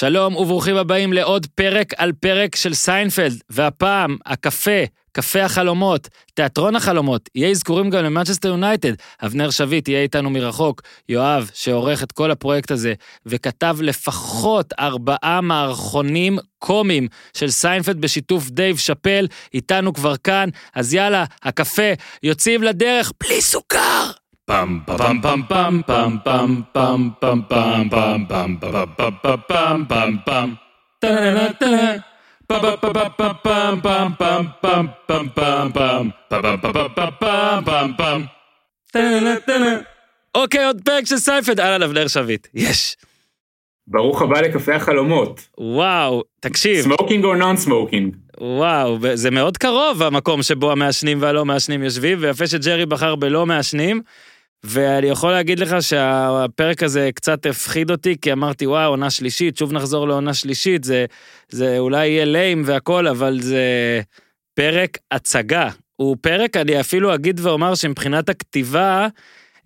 שלום וברוכים הבאים לעוד פרק על פרק של סיינפלד, והפעם הקפה, קפה החלומות, תיאטרון החלומות, יהיה אזכורים גם למנצ'סטר יונייטד. אבנר שביט יהיה איתנו מרחוק, יואב, שעורך את כל הפרויקט הזה, וכתב לפחות ארבעה מערכונים קומיים של סיינפלד בשיתוף דייב שאפל, איתנו כבר כאן, אז יאללה, הקפה, יוצאים לדרך בלי סוכר! אוקיי, עוד פרק של סיינפלד, אהלן אבנר שביט, יש. ברוך הבא לקפה החלומות. וואו, תקשיב. smoking or non smoking? וואו, זה מאוד קרוב המקום שבו המעשנים והלא מעשנים יושבים, ויפה שג'רי בחר בלא מעשנים. ואני יכול להגיד לך שהפרק הזה קצת הפחיד אותי, כי אמרתי, וואו, עונה שלישית, שוב נחזור לעונה שלישית, זה, זה אולי יהיה lame והכל, אבל זה פרק הצגה. הוא פרק, אני אפילו אגיד ואומר שמבחינת הכתיבה,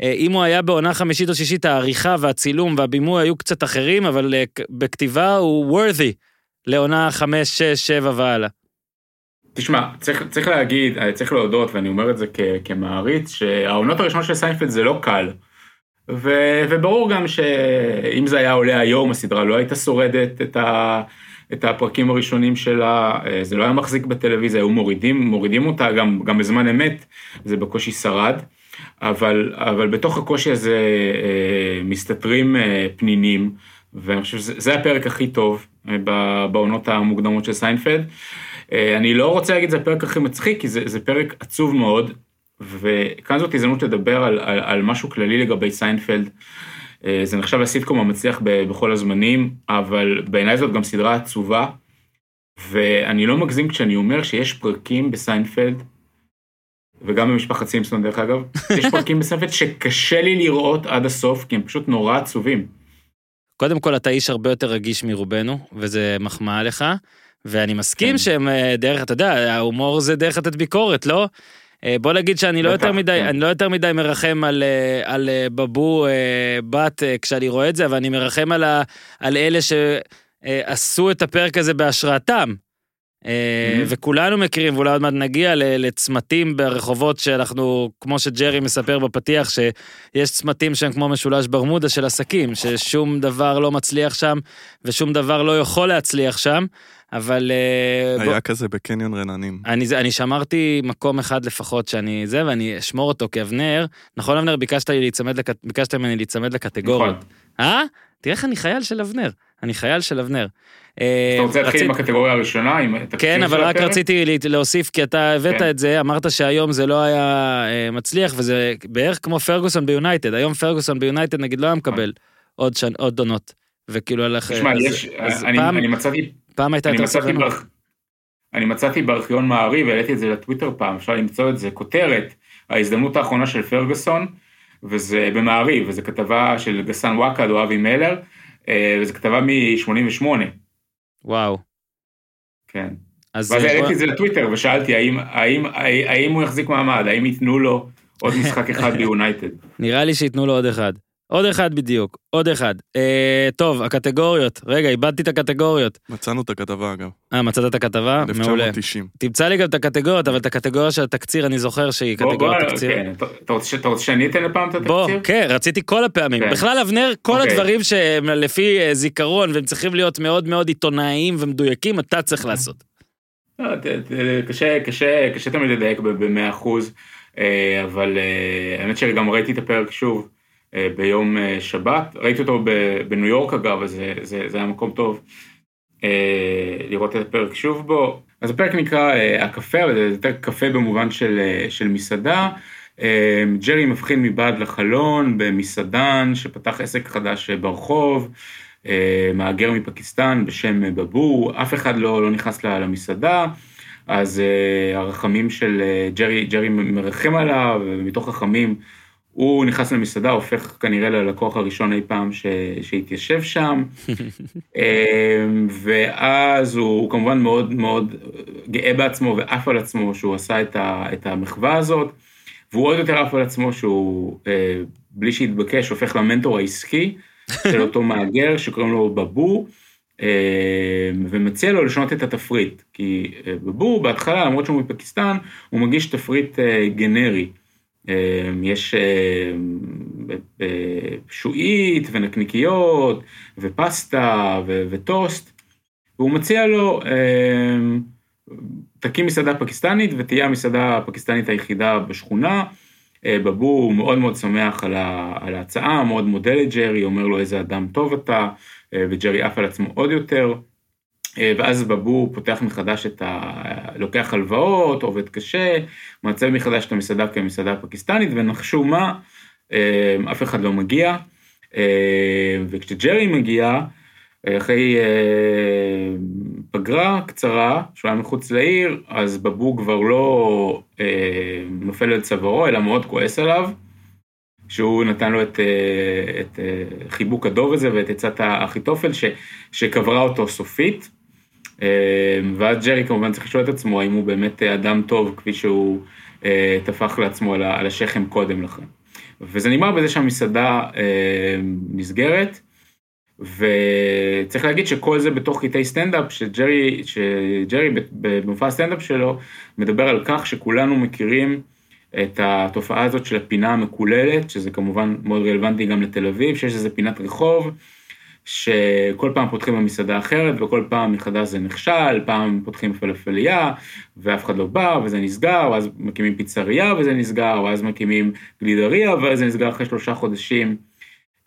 אה, אם הוא היה בעונה חמישית או שישית, העריכה והצילום והבימוי היו קצת אחרים, אבל אה, בכתיבה הוא worthy לעונה חמש, שש, שבע והלאה. תשמע, צריך, צריך להגיד, אה, צריך להודות, ואני אומר את זה כ, כמעריץ, שהעונות הראשונות של סיינפלד זה לא קל. ו, וברור גם שאם זה היה עולה היום, הסדרה לא הייתה שורדת את, ה, את הפרקים הראשונים שלה, אה, זה לא היה מחזיק בטלוויזיה, היו מורידים, מורידים אותה גם, גם בזמן אמת, זה בקושי שרד. אבל, אבל בתוך הקושי הזה אה, מסתתרים פנינים, ואני חושב שזה הפרק הכי טוב בעונות המוקדמות של סיינפלד. אה, אני לא רוצה להגיד זה הפרק הכי מצחיק, כי זה, זה פרק עצוב מאוד, וכאן זאת הזדמנות לדבר על, על, על משהו כללי לגבי סיינפלד. אה, זה נחשב לסיטקום המצליח בכל הזמנים, אבל בעיניי זאת גם סדרה עצובה, ואני לא מגזים כשאני אומר שיש פרקים בסיינפלד, וגם במשפחת סימפסון דרך אגב, יש פרקים בסיינפלד שקשה לי לראות עד הסוף, כי הם פשוט נורא עצובים. קודם כל אתה איש הרבה יותר רגיש מרובנו, וזה מחמאה לך. ואני מסכים כן. שהם אה, דרך, אתה יודע, ההומור זה דרך לתת ביקורת, לא? אה, בוא נגיד שאני לא יותר מדי, כן. אני לא יותר מדי מרחם על, אה, על בבו בת כשאני רואה את זה, אבל אני מרחם על, ה, על אלה שעשו את הפרק הזה בהשראתם. וכולנו מכירים, ואולי עוד מעט נגיע לצמתים ברחובות שאנחנו, כמו שג'רי מספר בפתיח, שיש צמתים שהם כמו משולש ברמודה של עסקים, ששום דבר לא מצליח שם, ושום דבר לא יכול להצליח שם, אבל... אה, היה בוא... כזה בקניון רננים. אני, אני שמרתי מקום אחד לפחות שאני זה, ואני אשמור אותו כאבנר. נכון, אבנר, ביקשת, להיצמד לק... ביקשת ממני להיצמד לקטגוריות. נכון. אה? תראה איך אני חייל של אבנר. אני חייל של אבנר. אה, אתה רוצה להתחיל עם הקטגוריה הראשונה? כן, אבל רק רציתי להוסיית, כי אתה הבאת כן. את זה, אמרת שהיום זה לא היה אה, מצליח, וזה בערך כמו פרגוסון ביונייטד. היום פרגוסון ביונייטד נגיד לא היה מקבל עוד עונות. וכאילו הלך... תשמע, יש, אני מצאתי... פעם הייתה יותר סבלנות. אני מצאתי בארכיון מעריב, העליתי את זה לטוויטר פעם, אפשר למצוא את זה, כותרת, ההזדמנות האחרונה של פרגוסון, וזה במעריב, וזו כתבה של גסן וואקד או אבי מלר, אה, וזו כתבה מ-88. וואו. כן. אז ואז העליתי את זה לטוויטר ושאלתי האם, האם, האם, האם הוא יחזיק מעמד, האם ייתנו לו עוד משחק אחד ביונייטד. נראה לי שייתנו לו עוד אחד. עוד אחד בדיוק, עוד אחד. אה, טוב, הקטגוריות. רגע, איבדתי את הקטגוריות. מצאנו את הכתבה אגב. אה, מצאת את הכתבה? 1990. מעולה. 1990. תמצא לי גם את הקטגוריות, אבל את הקטגוריה של התקציר אני זוכר שהיא קטגוריית תקציר. כן. אתה רוצה שאני אתן לפעם את התקציר? בוא, כן, רציתי כל הפעמים. כן. בכלל, אבנר, כל אוקיי. הדברים שהם לפי אה, זיכרון והם צריכים להיות מאוד מאוד עיתונאיים ומדויקים, אתה צריך לעשות. לא, קשה, קשה, קשה תמיד לדייק ב-100%, אה, אבל האמת שגם ראיתי את הפרק שוב. אה, ביום אה, שבת, ראיתי אותו בניו יורק אגב, אז זה, זה, זה היה מקום טוב אה, לראות את הפרק שוב בו. אז הפרק נקרא הקפה, אבל זה יותר קפה במובן של, של מסעדה. ג'רי מבחין מבעד לחלון במסעדן שפתח עסק חדש ברחוב, מהגר מפקיסטן בשם בבור, אף אחד לא, לא נכנס למסעדה. אז הרחמים של ג'רי, ג'רי מרחם עליו, ומתוך רחמים הוא נכנס למסעדה, הופך כנראה ללקוח הראשון אי פעם ש... שהתיישב שם, אמ, ואז הוא, הוא כמובן מאוד מאוד גאה בעצמו ועף על עצמו שהוא עשה את, ה... את המחווה הזאת, והוא עוד יותר עף על עצמו שהוא, אה, בלי שהתבקש, הופך למנטור העסקי של אותו מהגר שקוראים לו בבור, ומציע לו לשנות את התפריט, כי בבור בהתחלה, למרות שהוא מפקיסטן, הוא מגיש תפריט גנרי. יש שועית ונקניקיות ופסטה וטוסט, והוא מציע לו, תקים מסעדה פקיסטנית ותהיה המסעדה הפקיסטנית היחידה בשכונה. בבו הוא מאוד מאוד שמח על ההצעה, מאוד מודה לג'רי, אומר לו איזה אדם טוב אתה, וג'רי עף על עצמו עוד יותר. ואז בבו פותח מחדש את ה... לוקח הלוואות, עובד קשה, מעצב מחדש את המסעדה כמסעדה פקיסטנית, ונחשו מה, אף אחד לא מגיע. וכשג'רי מגיע, אחרי פגרה קצרה, שהוא היה מחוץ לעיר, אז בבו כבר לא נופל על צווארו, אלא מאוד כועס עליו, שהוא נתן לו את, את חיבוק הדוב הזה ואת עצת האחיתופל שקברה אותו סופית. ואז ג'רי כמובן צריך לשאול את עצמו האם הוא באמת אדם טוב כפי שהוא טפח לעצמו על השכם קודם לכן. וזה נגמר בזה שהמסעדה נסגרת. וצריך להגיד שכל זה בתוך קטעי סטנדאפ, שג'רי, שג'רי במופע הסטנדאפ שלו מדבר על כך שכולנו מכירים את התופעה הזאת של הפינה המקוללת, שזה כמובן מאוד רלוונטי גם לתל אביב, שיש איזה פינת רחוב, שכל פעם פותחים במסעדה אחרת וכל פעם מחדש זה נכשל, פעם פותחים פלאפליה ואף אחד לא בא וזה נסגר, ואז מקימים פיצריה וזה נסגר, ואז מקימים גלידריה וזה נסגר אחרי שלושה חודשים.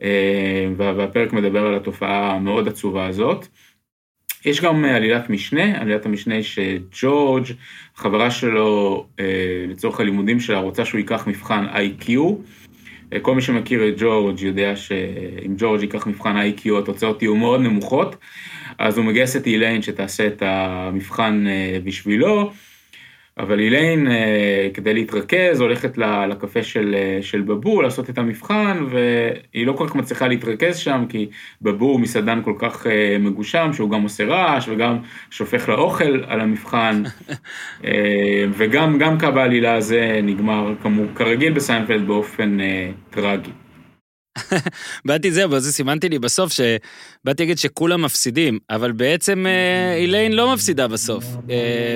אה, והפרק מדבר על התופעה המאוד עצובה הזאת. יש גם עלילת משנה, עלילת המשנה שג'ורג', חברה שלו אה, לצורך הלימודים שלה, רוצה שהוא ייקח מבחן איי-קיו. אה, כל מי שמכיר את ג'ורג' יודע שאם ג'ורג' ייקח מבחן איי-קיו התוצאות יהיו מאוד נמוכות, אז הוא מגייס את איליין שתעשה את המבחן בשבילו. אבל איליין, אה, כדי להתרכז, הולכת לקפה של, אה, של בבור לעשות את המבחן, והיא לא כל כך מצליחה להתרכז שם, כי בבור הוא מסעדן כל כך אה, מגושם, שהוא גם עושה רעש וגם שופך לאוכל על המבחן, וגם גם קו העלילה הזה נגמר כמו, כרגיל בסיינפלד באופן טרגי. באתי זהו, וזה סימנתי לי בסוף שבאתי להגיד שכולם מפסידים, אבל בעצם איליין לא מפסידה בסוף.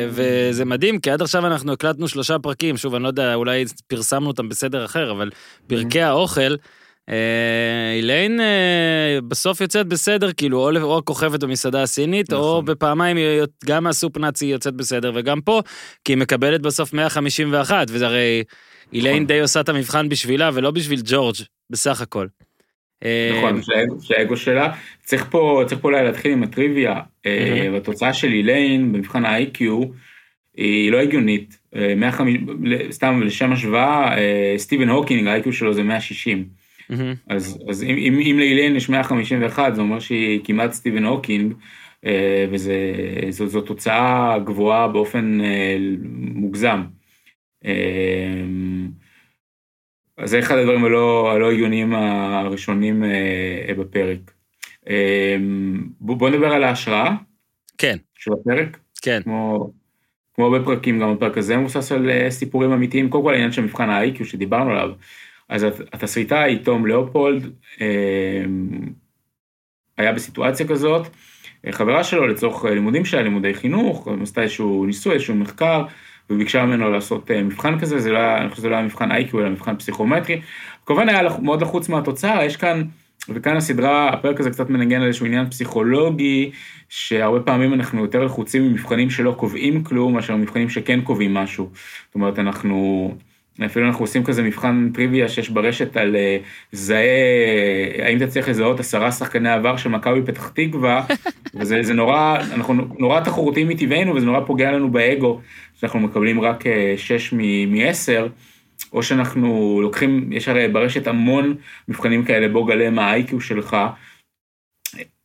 וזה מדהים, כי עד עכשיו אנחנו הקלטנו שלושה פרקים, שוב, אני לא יודע, אולי פרסמנו אותם בסדר אחר, אבל פרקי האוכל, איליין בסוף יוצאת בסדר, כאילו, או הכוכבת במסעדה הסינית, או בפעמיים גם מהסופ נאצי יוצאת בסדר, וגם פה, כי היא מקבלת בסוף 151, וזה הרי... איליין די עושה את המבחן בשבילה ולא בשביל ג'ורג' בסך הכל. נכון, שהאגו שלה. צריך פה, צריך פה אולי להתחיל עם הטריוויה. התוצאה של איליין במבחן ה-IQ היא לא הגיונית. סתם לשם השוואה, סטיבן הוקינג, ה-IQ שלו זה 160. אז, אז אם, אם, אם לאיליין יש 151, זה אומר שהיא כמעט סטיבן הוקינג, וזו תוצאה גבוהה באופן מוגזם. אז זה אחד הדברים הלא, הלא הגיוניים הראשונים אה, בפרק. אה, בוא נדבר על ההשראה. כן. של הפרק. כן. כמו, כמו הרבה פרקים, גם הפרק הזה מבוסס על אה, סיפורים אמיתיים. קודם כל העניין של מבחן ה-IQ שדיברנו עליו. אז התסריטאי, תום לאופולד, היה בסיטואציה כזאת. חברה שלו לצורך לימודים שלה, לימודי חינוך, עשתה איזשהו ניסוי, איזשהו מחקר, וביקשה ממנו לעשות אה, מבחן כזה, זה לא היה, אני חושב שזה לא היה מבחן איי-קיו, אלא מבחן פסיכומטרי. כמובן היה מאוד לחוץ מהתוצאה, יש כאן, וכאן הסדרה, הפרק הזה קצת מנגן על איזשהו עניין פסיכולוגי, שהרבה פעמים אנחנו יותר לחוצים ממבחנים שלא קובעים כלום, מאשר מבחנים שכן קובעים משהו. זאת אומרת, אנחנו... אפילו אנחנו עושים כזה מבחן טריוויה שיש ברשת על אה, זהה, האם אתה צריך לזהות עשרה שחקני עבר של מכבי פתח תקווה, וזה זה נורא, אנחנו נורא תחרותיים מטבענו וזה נורא פוגע לנו באגו, שאנחנו מקבלים רק אה, שש מ-10, או שאנחנו לוקחים, יש הרי ברשת המון מבחנים כאלה, בוא גלה מה ה-IQ שלך,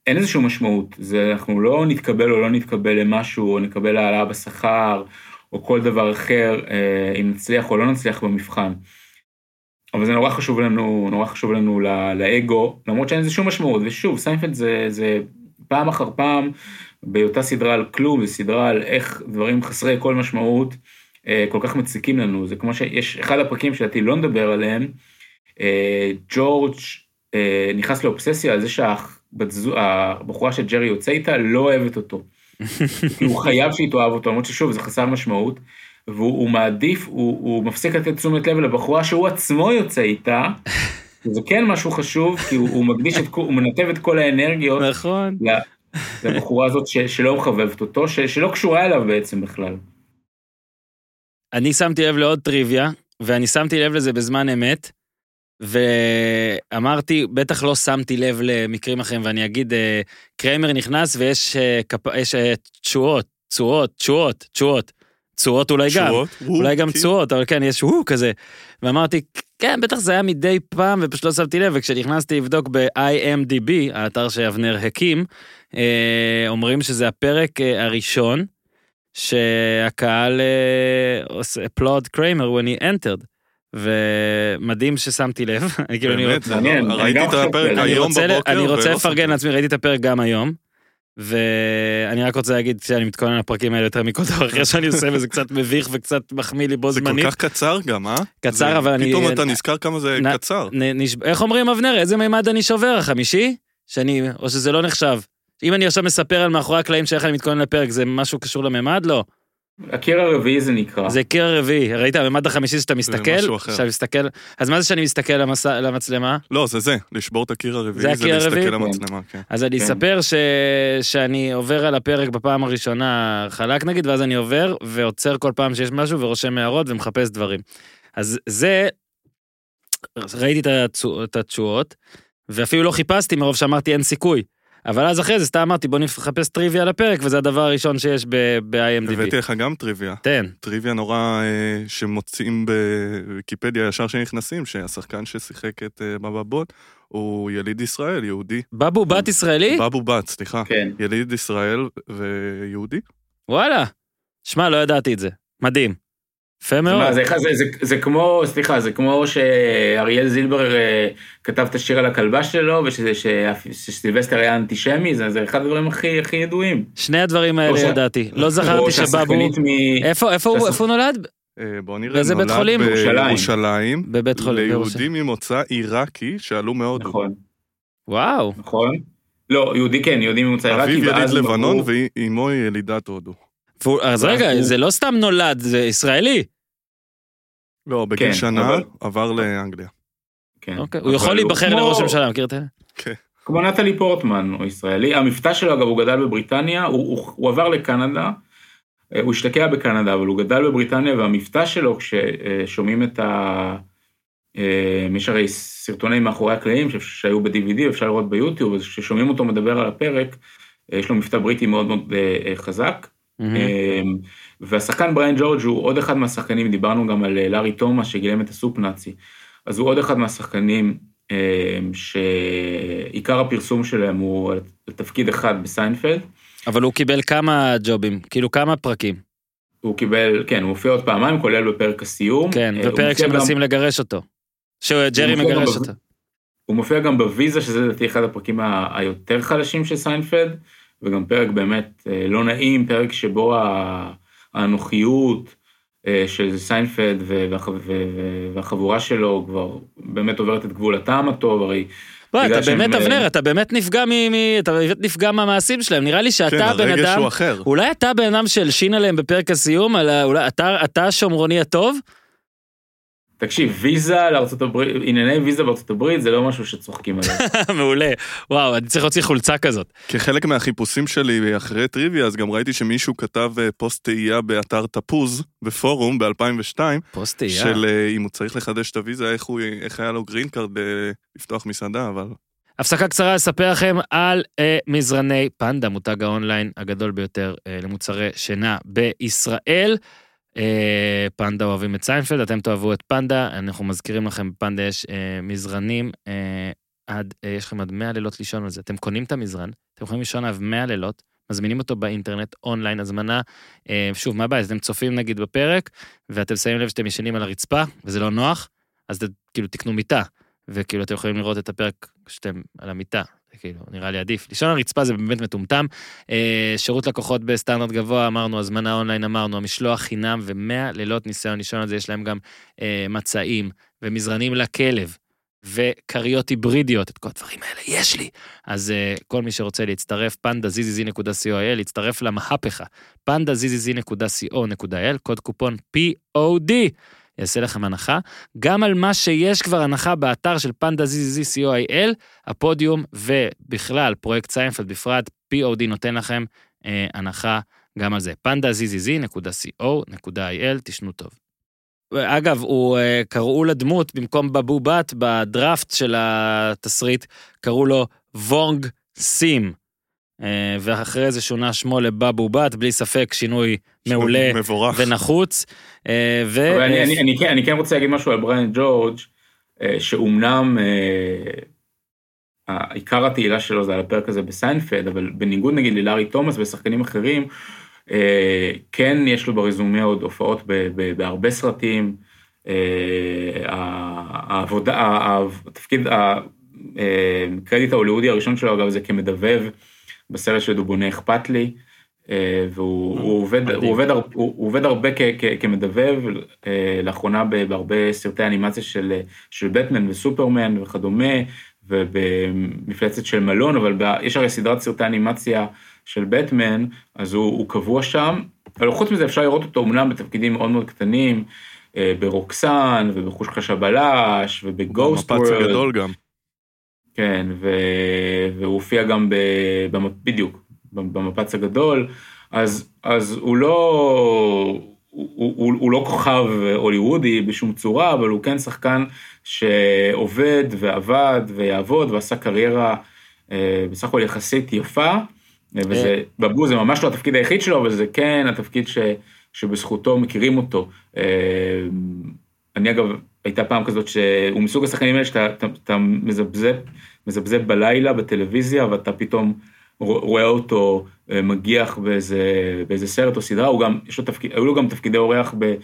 אין איזושהי משמעות, זה אנחנו לא נתקבל או לא נתקבל למשהו, או נקבל העלאה בשכר, או כל דבר אחר, אה, אם נצליח או לא נצליח במבחן. אבל זה נורא חשוב לנו, נורא חשוב לנו לאגו, למרות שאין לזה שום משמעות, ושוב, סיינפלד זה, זה פעם אחר פעם, באותה סדרה על כלום, זה סדרה על איך דברים חסרי כל משמעות, אה, כל כך מציקים לנו, זה כמו שיש אחד הפרקים שלדעתי לא נדבר עליהם, ג'ורג' נכנס לאובססיה על זה שהאח בת זו- הבחורה שג'רי יוצא איתה לא אוהבת אותו. כי הוא חייב שהיא תאהב אותו, למרות ששוב זה חסר משמעות, והוא הוא מעדיף, הוא, הוא מפסיק לתת תשומת לב לבחורה שהוא עצמו יוצא איתה, וזה כן משהו חשוב, כי הוא, הוא מקדיש את, הוא מנתב את כל האנרגיות נכון. לבחורה הזאת ש, שלא מחבבת אותו, ש, שלא קשורה אליו בעצם בכלל. אני שמתי לב לעוד טריוויה, ואני שמתי לב לזה בזמן אמת, ואמרתי, בטח לא שמתי לב למקרים אחרים, ואני אגיד, אה, קריימר נכנס ויש אה, אה, תשואות, תשואות, תשואות, תשואות. תשואות אולי גם. הוא, אולי גם כאילו, תשואות, אבל כן, יש וואו כזה. ואמרתי, כן, בטח זה היה מדי פעם, ופשוט לא שמתי לב, וכשנכנסתי לבדוק ב-IMDB, האתר שאבנר הקים, אומרים שזה הפרק הראשון שהקהל עושה applaud קריימר when he entered. ומדהים ששמתי לב, אני כאילו, אני ראיתי את הפרק היום רוצה, בבוקר, אני רוצה לפרגן לעצמי, ראיתי את הפרק גם היום, ואני רק רוצה להגיד שאני מתכונן לפרקים האלה יותר מכל דבר אחר שאני עושה, וזה קצת מביך וקצת מחמיא לי בו זה כל זמנית. כך קצר גם, אה? קצר, אבל אני- פתאום אתה נזכר כמה זה קצר. איך אומרים אבנר, איזה מימד אני שובר, החמישי? שאני, או שזה לא נחשב. אם אני עכשיו מספר על מאחורי הקלעים שאיך אני מתכונן לפרק, זה משהו קשור למימד? לא. הקיר הרביעי זה נקרא. זה קיר הרביעי, ראית הממד החמישי שאתה מסתכל? משהו אחר. שאתה מסתכל, אז מה זה שאני מסתכל למס... למצלמה? לא, זה זה, לשבור את הקיר זה הרביעי, זה הקיר להסתכל הרביעי? למצלמה, כן. אז אני כן. אספר ש... שאני עובר על הפרק בפעם הראשונה חלק נגיד, ואז אני עובר ועוצר כל פעם שיש משהו ורושם הערות ומחפש דברים. אז זה, ראיתי את התשואות, ואפילו לא חיפשתי מרוב שאמרתי אין סיכוי. אבל אז אחרי זה סתם אמרתי בוא נחפש טריוויה לפרק, וזה הדבר הראשון שיש ב-IMDb. הבאתי לך גם טריוויה. תן. טריוויה נורא אה, שמוצאים בוויקיפדיה ישר שנכנסים, שהשחקן ששיחק את אה, בבא בוט הוא יליד ישראל, יהודי. בבו בת ישראלי? בבו בת, סליחה. כן. יליד ישראל ויהודי. וואלה. שמע, לא ידעתי את זה. מדהים. יפה מאוד. מה, זה, זה, זה, זה כמו, סליחה, זה כמו שאריאל זילבר אה, כתב את השיר על הכלבה שלו, ושזה- ש- שסילבסטר היה אנטישמי, זה, זה אחד הדברים הכי, הכי ידועים. שני הדברים האלה ש- ידעתי. לא זכרתי. שהשחקנית מ... איפה איפה הוא שהשח- איפה הוא נולד? אה, בוא נראה, באיזה בית חולים? נולד בירושלים. בירושלים, בבית חולים. ליהודים ממוצא עיראקי שעלו מהודו. נכון, וואו. נכון. לא, יהודי כן, יהודי ממוצא עיראקי, אביו יליד לבנון ואימו ילידת הודו. אז רגע, הוא- זה לא סתם נולד, זה ישראלי. לא, בגיל כן, שנה אבל- עבר לאנגליה. כן. אוקיי. הוא יכול להיבחר כמו- לראש הממשלה, מכיר את זה? כמו נטלי פורטמן, הוא ישראלי. המבטא שלו, אגב, הוא גדל בבריטניה, הוא, הוא, הוא עבר לקנדה, אה, הוא השתקע בקנדה, אבל הוא גדל בבריטניה, והמבטא שלו, כששומעים את ה... אה, יש הרי סרטונים מאחורי הקלעים שהיו ב-DVD, אפשר לראות ביוטיוב, אז כששומעים אותו מדבר על הפרק, אה, יש לו מבטא בריטי מאוד מאוד חזק. אמ, והשחקן בריין ג'ורג' הוא עוד אחד מהשחקנים, דיברנו גם על אה, לארי תומאס שגילם את ה Soup Nazi, אז הוא עוד אחד מהשחקנים אמ, שעיקר הפרסום שלהם הוא על תפקיד אחד בסיינפלד, אבל הוא קיבל כמה ג'ובים, כאילו כמה פרקים. הוא קיבל, כן, הוא מופיע עוד פעמיים, כולל בפרק הסיום. כן, אה, ופרק מופיע גם- שמנסים לגרש אותו. שג'רי מגרש גם אותו. הוא מופיע גם בוויזה, שזה לדעתי אחד הפרקים היותר חלשים של סיינפלד, וגם פרק באמת אה, לא נעים, פרק שבו האנוכיות אה, של סיינפלד והחבורה שלו כבר באמת עוברת את גבול הטעם הטוב, הרי בוא, אתה באמת, אה, אבנר, אתה באמת נפגע מ... מ- אתה באמת נפגע מהמעשים שלהם. נראה לי כן, שאתה הבן הרגש אדם... הוא אחר. אולי אתה הבן אדם שהלשין עליהם בפרק הסיום, על ה- אולי אתה- אתה השומרוני הטוב? תקשיב, ויזה לארצות הברית, ענייני ויזה בארצות הברית זה לא משהו שצוחקים עליו. מעולה. וואו, אני צריך להוציא חולצה כזאת. כחלק מהחיפושים שלי אחרי טריוויה, אז גם ראיתי שמישהו כתב אה, פוסט תהייה באתר תפוז, בפורום, ב-2002, פוסט תהייה. של אה, אם הוא צריך לחדש את הוויזה, איך הוא- איך היה לו גרין קארד אה, לפתוח מסעדה, אבל... הפסקה קצרה לספר לכם על אה, מזרני פנדה, מותג האונליין הגדול ביותר אה, למוצרי שינה בישראל. אה, פנדה אוהבים את סיינפלד, אתם תאהבו את פנדה, אנחנו מזכירים לכם, בפנדה יש אה, מזרנים, אה, עד, אה, יש לכם עד 100 לילות לישון על זה. אתם קונים את המזרן, אתם יכולים לישון עליו 100 לילות, מזמינים אותו באינטרנט, אונליין, הזמנה. אה, שוב, מה הבעיה? אתם צופים נגיד בפרק, ואתם שמים לב שאתם ישנים על הרצפה, וזה לא נוח, אז ת- כאילו תקנו מיטה. וכאילו אתם יכולים לראות את הפרק כשאתם על המיטה, כאילו נראה לי עדיף. לישון על הרצפה זה באמת מטומטם. אה, שירות לקוחות בסטנדרט גבוה אמרנו, הזמנה אונליין אמרנו, המשלוח חינם ומאה לילות ניסיון לישון על זה, יש להם גם אה, מצעים ומזרנים לכלב. וכריות היברידיות, את כל הדברים האלה יש לי. אז uh, כל מי שרוצה להצטרף, פנדה zzz.co.il, להצטרף למהפכה, פנדה zzz.co.il, קוד קופון POD. יעשה לכם הנחה, גם על מה שיש כבר הנחה באתר של פנדה zzz.co.il, הפודיום ובכלל פרויקט סיינפלד בפרט, POD נותן לכם אה, הנחה גם על זה. פנדה zzz.co.il, תישנו טוב. אגב, הוא, אה, קראו לדמות, במקום בבו באט, בדראפט של התסריט, קראו לו וונג סים. אה, ואחרי זה שונה שמו לבבו באט, בלי ספק שינוי מעולה מבורך. ונחוץ. אה, ו... אבל אני, אני, אני, כן, אני כן רוצה להגיד משהו על בריאן ג'ורג', אה, שאומנם עיקר התהילה שלו זה על הפרק הזה בסיינפלד, אבל בניגוד נגיד ללארי תומאס ושחקנים אחרים, כן יש לו ברזומה עוד הופעות ב, ב, בהרבה סרטים. העבודה, התפקיד, הקרדיט ההוליוודי הראשון שלו אגב זה כמדבב בסרט של דובונה אכפת לי. והוא הוא עובד, הוא עובד, הוא, הוא עובד הרבה כ, כ, כמדבב, לאחרונה בהרבה סרטי אנימציה של, של בטמן וסופרמן וכדומה, ובמפלצת של מלון, אבל ב, יש הרי סדרת סרטי אנימציה של בטמן, אז הוא, הוא קבוע שם, אבל חוץ מזה אפשר לראות אותו אומנם בתפקידים מאוד מאוד קטנים, אה, ברוקסן ובחושקש הבלש ובגוסט במפץ הגדול גם. כן, ו... והוא הופיע גם ב... במ... בדיוק, במפץ הגדול, אז, אז הוא לא... הוא, הוא, הוא לא כוכב הוליוודי בשום צורה, אבל הוא כן שחקן שעובד ועבד ויעבוד ועשה קריירה אה, בסך הכל יחסית יפה, וזה, בבו זה ממש לא התפקיד היחיד שלו, אבל זה כן התפקיד ש, שבזכותו מכירים אותו. אה, אני אגב, הייתה פעם כזאת שהוא מסוג השחקנים האלה שאתה אתה, אתה מזבזב, מזפזפ בלילה בטלוויזיה ואתה פתאום רואה אותו אה, מגיח באיזה, באיזה סרט או סדרה, הוא גם, יש לו תפקיד, היו לו גם תפקידי אורח ב...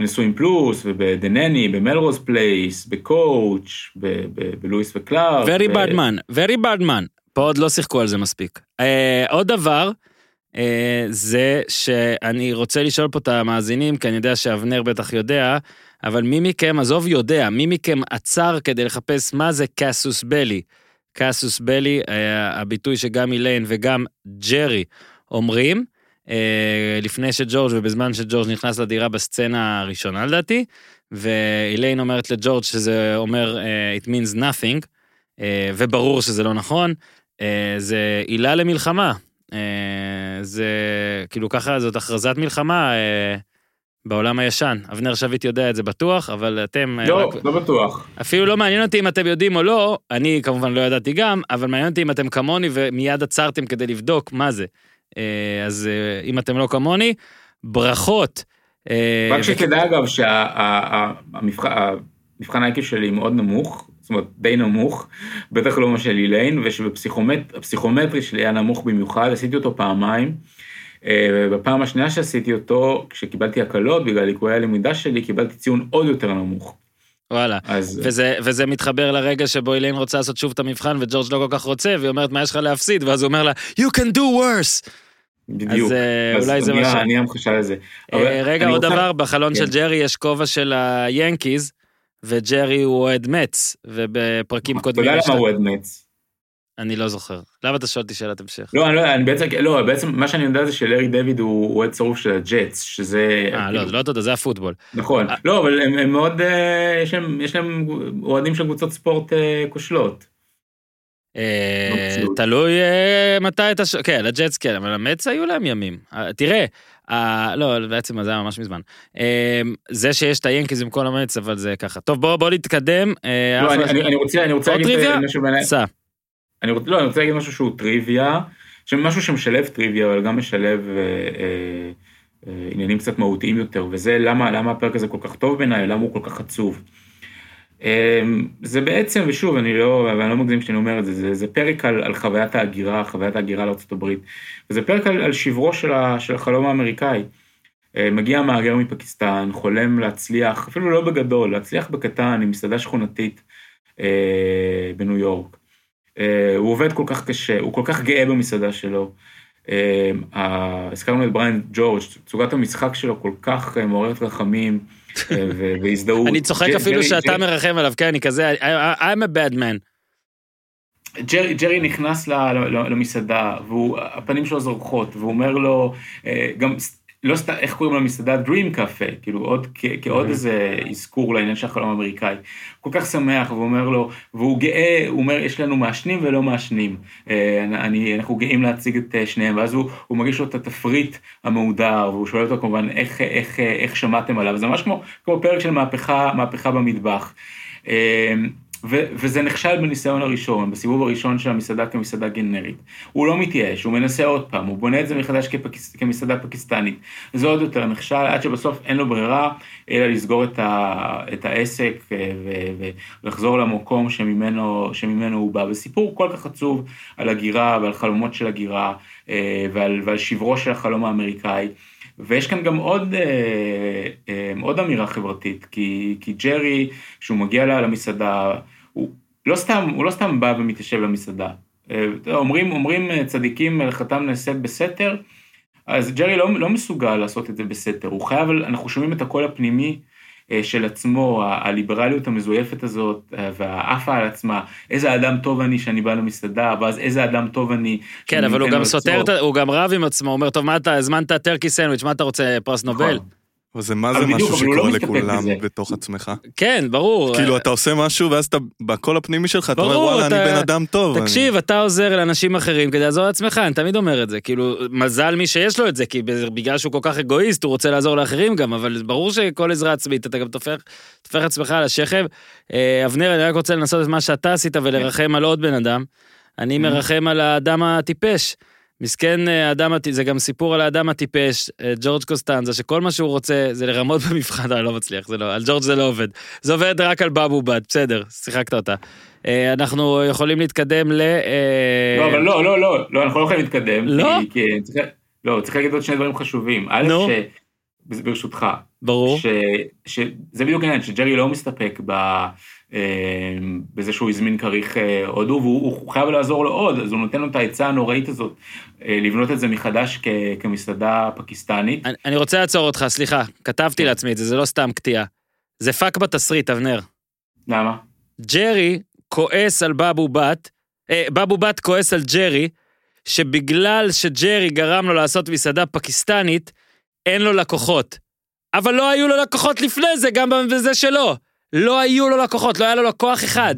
נשואים פלוס וב The Nanny, במלרוז פלייס, בקואוץ', בלואיס וקלארק. Very bad man, very bad man. פה עוד לא שיחקו על זה מספיק. אה, עוד דבר, זה שאני רוצה לשאול פה את המאזינים, כי אני יודע שאבנר בטח יודע, אבל מי מכם, עזוב יודע, מי מכם עצר כדי לחפש מה זה קאסוס בלי? קאסוס בלי, uh, הביטוי שגם איליין וגם ג'רי אומרים. אה, לפני שג'ורג' ובזמן שג'ורג' נכנס לדירה בסצנה הראשונה לדעתי, ואיליין אומרת לג'ורג' שזה אומר אה, it means nothing, אה, וברור שזה לא נכון, זה עילה למלחמה. זה כאילו ככה זאת הכרזת מלחמה בעולם הישן. אבנר שביט יודע את זה בטוח, אבל אתם... לא, רק... לא בטוח. אפילו לא מעניין אותי אם אתם יודעים או לא, אני כמובן לא ידעתי גם, אבל מעניין אותי אם אתם כמוני ומיד עצרתם כדי לבדוק מה זה. אה, אז אה, אם אתם לא כמוני, ברכות. אה, רק שתדע אגב שהמבחן האיקיו שלי מאוד נמוך, זאת אומרת די נמוך, בטח לא מה של איליין, ושבפסיכומטרי שלי היה נמוך במיוחד, עשיתי אותו פעמיים. בפעם השנייה שעשיתי אותו, כשקיבלתי הקלות בגלל ליקויי הלמידה שלי, קיבלתי ציון עוד יותר נמוך. וואלה, אז... וזה, וזה מתחבר לרגע שבו אילן רוצה לעשות שוב את המבחן וג'ורג' לא כל כך רוצה, והיא אומרת מה יש לך להפסיד, ואז הוא אומר לה, you can do worse. בדיוק, אז, אה, אז אולי זה מה ש... אני המחשה לזה. אה, רגע, עוד רוצה... דבר, בחלון כן. של ג'רי יש כובע של היאנקיז, וג'רי הוא אוהד מצ, ובפרקים קודמים... אתה יודע למה הוא אוהד מצ? אני לא זוכר. למה אתה שואל אותי שאלת המשך? לא, אני לא, אני בעצם, לא, בעצם מה שאני יודע זה שלארי דיוויד הוא אוהד צרוף של הג'אטס, שזה... אה, לא, זה לא תודה, זה הפוטבול. נכון. אה, לא, אבל הם, הם מאוד, אה, יש להם, יש להם אוהדים של קבוצות ספורט אה, כושלות. תלוי מתי אתה... כן, לג'אטס כן, אבל המץ היו להם ימים. תראה, לא, בעצם זה היה ממש מזמן. זה שיש את היאנקיז עם כל המץ, אבל זה ככה. טוב, בוא נתקדם. לא, אני רוצה להגיד משהו בעיניי. סע. אני רוצה, לא, אני רוצה להגיד משהו שהוא טריוויה, משהו שמשלב טריוויה, אבל גם משלב אה, אה, אה, עניינים קצת מהותיים יותר, וזה למה, למה הפרק הזה כל כך טוב בעיניי, למה הוא כל כך עצוב. אה, זה בעצם, ושוב, אני לא, אני לא מגזים כשאני אומר את זה, זה, זה פרק על, על חוויית ההגירה, חוויית ההגירה לארה"ב, וזה פרק על, על שברו של, ה, של החלום האמריקאי. אה, מגיע מהגר מפקיסטן, חולם להצליח, אפילו לא בגדול, להצליח בקטן עם מסעדה שכונתית אה, בניו יורק. אה, הוא עובד כל כך קשה, הוא כל כך גאה במסעדה שלו. אה, הזכרנו את בריין ג'ורג', צוגת המשחק שלו כל כך אה, מעוררת רחמים. והזדהות. אני צוחק אפילו שאתה מרחם עליו, כן, אני כזה, I'm a bad man. ג'רי, ג'רי נכנס למסעדה, והפנים שלו זורחות, והוא אומר לו, גם לא סתם, איך קוראים למסעדה? Dream Cafe, כאילו עוד, כעוד איזה אזכור לעניין של החלום האמריקאי. כל כך שמח, והוא אומר לו, והוא גאה, הוא אומר, יש לנו מעשנים ולא מעשנים. אני, אנחנו גאים להציג את שניהם, ואז הוא, הוא מרגיש לו את התפריט המהודר, והוא שואל אותו כמובן, איך, איך, איך שמעתם עליו? זה ממש כמו, כמו פרק של מהפכה, מהפכה במטבח. ו- וזה נכשל בניסיון הראשון, בסיבוב הראשון של המסעדה כמסעדה גנרית. הוא לא מתייאש, הוא מנסה עוד פעם, הוא בונה את זה מחדש כפקיס, כמסעדה פקיסטנית. זה עוד יותר נכשל, עד שבסוף אין לו ברירה, אלא לסגור את, ה- את העסק אה, ו- ולחזור למקום שממנו, שממנו הוא בא. וסיפור כל כך עצוב על הגירה ועל חלומות של הגירה אה, ועל, ועל שברו של החלום האמריקאי. ויש כאן גם עוד, אה, אה, עוד אמירה חברתית, כי, כי ג'רי, כשהוא מגיע למסעדה, הוא לא סתם, הוא לא סתם בא ומתיישב למסעדה. אה, אומרים, אומרים צדיקים מלאכתם נעשית בסתר, אז ג'רי לא, לא מסוגל לעשות את זה בסתר, הוא חייב, אנחנו שומעים את הקול הפנימי אה, של עצמו, הליברליות המזויפת הזאת, אה, והעפה על עצמה, איזה אדם טוב אני שאני בא למסעדה, ואז איזה אדם טוב אני... כן, אבל הוא גם סותר, הוא גם רב עם עצמו, הוא אומר, טוב, מה אתה, הזמנת טרקי סנדוויץ', מה אתה רוצה, פרס נובל? נכון. וזה מה זה משהו שקורה לא לכולם בתוך עצמך. כן, ברור. כאילו, אתה עושה משהו, ואז אתה, בקול הפנימי שלך, אתה אומר, וואלה, אני בן אדם טוב. תקשיב, אתה עוזר לאנשים אחרים כדי לעזור לעצמך, אני תמיד אומר את זה. כאילו, מזל מי שיש לו את זה, כי בגלל שהוא כל כך אגואיסט, הוא רוצה לעזור לאחרים גם, אבל ברור שכל עזרה עצמית, אתה גם תופך עצמך על השכב. אה, אבנר, אני רק רוצה לנסות את מה שאתה עשית ולרחם על עוד בן אדם. אני mm-hmm. מרחם על האדם הטיפש. מסכן אה, אדם, זה גם סיפור על האדם הטיפש, אה, ג'ורג' קוסטנזה, שכל מה שהוא רוצה זה לרמות במבחן, אני לא מצליח, זה לא, על ג'ורג' זה לא עובד. זה עובד רק על בבו בד, בסדר, שיחקת אותה. אה, אנחנו יכולים להתקדם ל... לא, אבל לא, לא, לא, לא, אנחנו לא יכולים להתקדם. לא? כי, כי צריך, לא, צריך להגיד עוד שני דברים חשובים. א', נו. ש... ברשותך. ברור. ש, שזה בדיוק העניין, שג'רי לא מסתפק ב... אמ, בזה שהוא הזמין כריך אה, הודו, והוא חייב לעזור לו עוד, אז הוא נותן לו את העצה הנוראית הזאת, אה, לבנות את זה מחדש כ, כמסעדה פקיסטנית. אני, אני רוצה לעצור אותך, סליחה, כתבתי כן. לעצמי את זה, זה לא סתם קטיעה. זה פאק בתסריט, אבנר. למה? ג'רי כועס על בבו באט, אה, בבו באט כועס על ג'רי, שבגלל שג'רי גרם לו לעשות מסעדה פקיסטנית, אין לו לקוחות. אבל לא היו לו לקוחות לפני זה, גם בזה שלו. לא היו לו לקוחות, לא היה לו לקוח אחד.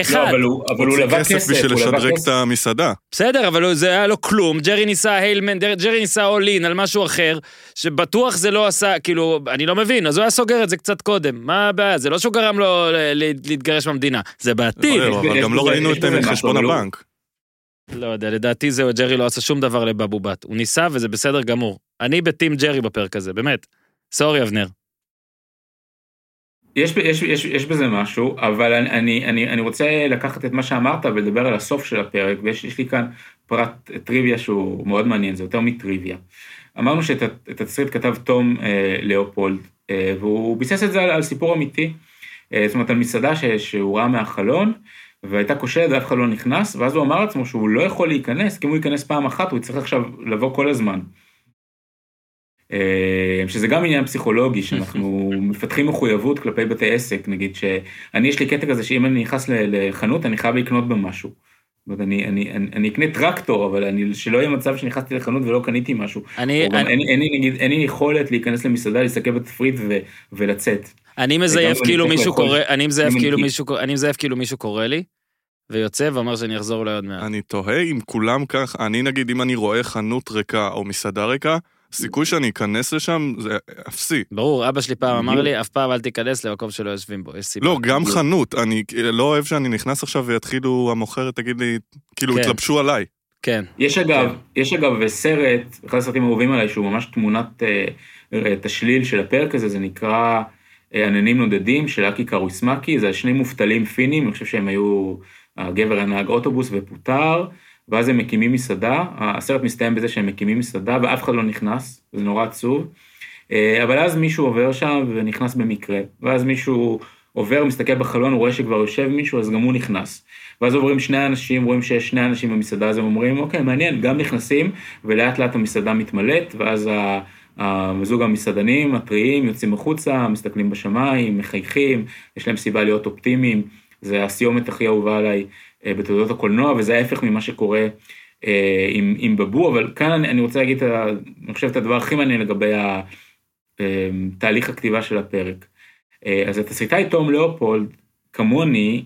אחד. לא, אבל הוא, אבל הוא לווה כסף בשביל לשדרג את המסעדה. בסדר, אבל זה היה לו כלום. ג'רי ניסה היילמן, ג'רי ניסה אולין על משהו אחר, שבטוח זה לא עשה, כאילו, אני לא מבין, אז הוא היה סוגר את זה קצת קודם. מה הבעיה? זה לא שהוא גרם לו להתגרש מהמדינה, זה בעתיד. אבל גם לא ראינו את חשבון הבנק. לא יודע, לדעתי זהו, ג'רי לא עשה שום דבר לבבו בת. הוא ניסה וזה בסדר גמור. אני בטים ג'רי בפרק הזה, באמת. סורי, אבנר. יש, יש, יש, יש בזה משהו, אבל אני, אני, אני רוצה לקחת את מה שאמרת ולדבר על הסוף של הפרק, ויש לי כאן פרט טריוויה שהוא מאוד מעניין, זה יותר מטריוויה. אמרנו שאת התסריט כתב תום אה, לאופולד, אה, והוא ביסס את זה על, על סיפור אמיתי, אה, זאת אומרת על מסעדה ש, שהוא ראה מהחלון, והייתה כושלת ואף אחד לא נכנס, ואז הוא אמר לעצמו שהוא לא יכול להיכנס, כי אם הוא ייכנס פעם אחת הוא יצטרך עכשיו לבוא כל הזמן. אה, שזה גם עניין פסיכולוגי, שאנחנו מפתחים מחויבות כלפי בתי עסק, נגיד שאני, יש לי קטע כזה שאם אני נכנס לחנות, אני חייב לקנות במשהו. אני, אני, אני, אני אקנה טרקטור, אבל אני, שלא יהיה מצב שנכנסתי לחנות ולא קניתי משהו. אני... אני... אין, אין, אין, נגיד, אין לי יכולת להיכנס למסעדה, להסתכל בתפריט ו, ולצאת. אני מזייף כאילו מישהו קורא, אני מזייף כאילו מישהו, אני מזייף כאילו מישהו קורא לי. ויוצא ואומר שאני אחזור אולי עוד מעט. אני תוהה אם כולם כך, אני נגיד, אם אני רואה חנות ריקה או מסעדה ריקה, הסיכוי שאני אכנס לשם זה אפסי. ברור, אבא שלי פעם אמר לי, אף פעם אל תיכנס למקום שלא יושבים בו, יש סיבה. לא, גם חנות, אני לא אוהב שאני נכנס עכשיו ויתחילו, המוכרת תגיד לי, כאילו, כן. התלבשו עליי. כן. יש אגב, יש אגב סרט, אחד הסרטים האהובים עליי, שהוא ממש תמונת אה, תשליל של הפרק הזה, זה נקרא אה, עננים נודדים של אקי קרויסמקי, זה שני מובטלים פינים, אני חושב שהם היו, הגבר היה נהג אוטובוס ופוטר. ואז הם מקימים מסעדה, הסרט מסתיים בזה שהם מקימים מסעדה ואף אחד לא נכנס, זה נורא עצוב. אה, אבל אז מישהו עובר שם ונכנס במקרה, ואז מישהו עובר, מסתכל בחלון, הוא רואה שכבר יושב מישהו, אז גם הוא נכנס. ואז עוברים שני אנשים, רואים שיש שני אנשים במסעדה, אז הם אומרים, אוקיי, מעניין, גם נכנסים, ולאט לאט המסעדה מתמלאת, ואז זוג המסעדנים הטריים יוצאים החוצה, מסתכלים בשמיים, מחייכים, יש להם סיבה להיות אופטימיים, זה הסיומת הכי אהובה עליי אה, בתעודות הקולנוע, וזה ההפך ממה שקורה אה, עם, עם בבו, אבל כאן אני, רוצה להגיד, אני חושב את הדבר הכי מעניין לגבי תהליך הכתיבה של הפרק. אז התסריטאי תום לאופולד, כמוני,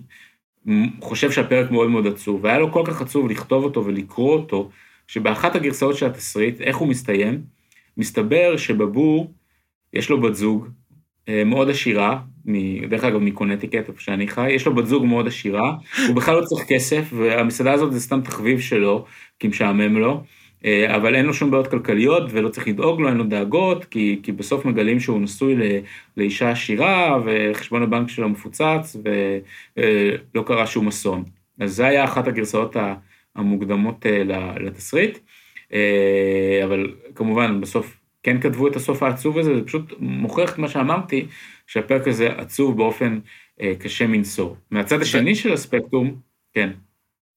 חושב שהפרק מאוד מאוד עצוב, והיה לו כל כך עצוב לכתוב אותו ולקרוא אותו, שבאחת הגרסאות של התסריט, איך הוא מסתיים? מסתבר שבבור יש לו בת זוג אה, מאוד עשירה, דרך אגב מקונטיקט, איפה שאני חי, יש לו בת זוג מאוד עשירה, הוא בכלל לא צריך כסף, והמסעדה הזאת זה סתם תחביב שלו, כי משעמם לו, אה, אבל אין לו שום בעיות כלכליות ולא צריך לדאוג לו, אין לו דאגות, כי, כי בסוף מגלים שהוא נשוי לאישה עשירה, וחשבון הבנק שלו מפוצץ, ולא אה, קרה שום אסון. אז זה היה אחת הגרסאות המוקדמות לתסריט. אה, אבל כמובן בסוף כן כתבו את הסוף העצוב הזה, זה פשוט מוכיח את מה שאמרתי, שהפרק הזה עצוב באופן אה, קשה מנשוא. מהצד השני של הספקטרום, כן.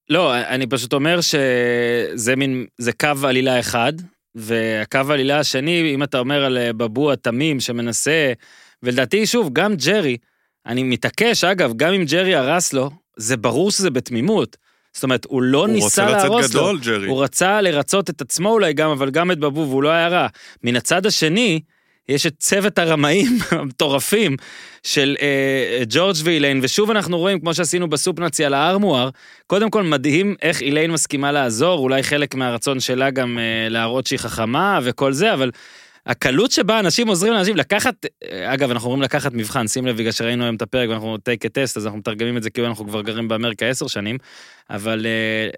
לא, אני פשוט אומר שזה מין, זה קו עלילה אחד, והקו עלילה השני, אם אתה אומר על אה, בבוע תמים שמנסה, ולדעתי, שוב, גם ג'רי, אני מתעקש, אגב, גם אם ג'רי הרס לו, זה ברור שזה בתמימות. זאת אומרת, הוא לא הוא ניסה להרוס לו. הוא רוצה לצאת גדול, ג'רי. הוא רצה לרצות את עצמו אולי גם, אבל גם את בבוב, והוא לא היה רע. מן הצד השני, יש את צוות הרמאים המטורפים של אה, ג'ורג' ואיליין, ושוב אנחנו רואים, כמו שעשינו בסופנאצי על הארמואר, קודם כל מדהים איך איליין מסכימה לעזור, אולי חלק מהרצון שלה גם אה, להראות שהיא חכמה וכל זה, אבל הקלות שבה אנשים עוזרים לאנשים לקחת, אגב, אנחנו אומרים לקחת מבחן, שים לב, בגלל שראינו היום את הפרק ואנחנו טייק טסט, אז אנחנו מתרגמים את זה כאילו אנחנו כבר גרים באמריקה עשר שנים, אבל אה,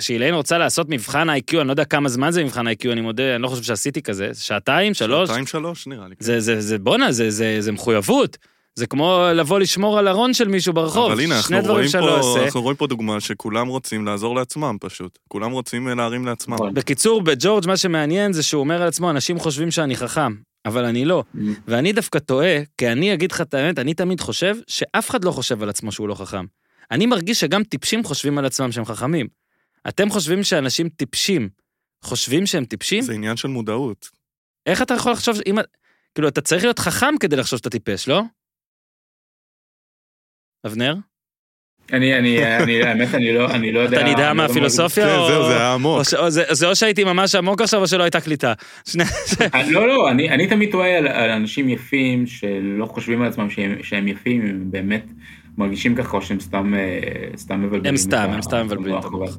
שאילן רוצה לעשות מבחן איי-קיו, אני לא יודע כמה זמן זה מבחן איי-קיו, אני מודה, אני לא חושב שעשיתי כזה, שעתיים, שלוש? שעתיים, שלוש, נראה לי. זה, כן. זה, זה, בואנה, זה, זה, זה מחויבות. זה כמו לבוא לשמור על ארון של מישהו ברחוב, אבל הנה, אנחנו רואים, פה, אנחנו רואים פה דוגמה שכולם רוצים לעזור לעצמם פשוט. כולם רוצים אה, להרים לעצמם. נכון. בקיצור, בג'ורג' מה שמעניין זה שהוא אומר על עצמו, אנשים חושבים שאני חכם, אבל אני לא. Mm. ואני דווקא טועה, כי אני אגיד לך את האמת, אני תמיד חושב שאף אחד לא חושב על עצמו שהוא לא חכם. אני מרגיש שגם טיפשים חושבים על עצמם שהם חכמים. אתם חושבים שאנשים טיפשים חושבים שהם טיפשים? זה עניין של מודעות. איך אתה יכול לחשוב, אם... כאילו, אתה צריך להיות חכם כדי לחשוב שאתה טיפש, לא? אבנר? אני, אני, אני, האמת, אני לא, אני לא יודע. אתה נדע מהפילוסופיה? כן, זהו, זה היה עמוק. זה או שהייתי ממש עמוק עכשיו, או שלא הייתה קליטה. אה, לא, לא, אני תמיד טועה על אנשים יפים שלא חושבים על עצמם שהם יפים, הם באמת מרגישים ככה, או שהם סתם אה, מבלבלים. הם סתם, הם סתם מבלבלים את המוח.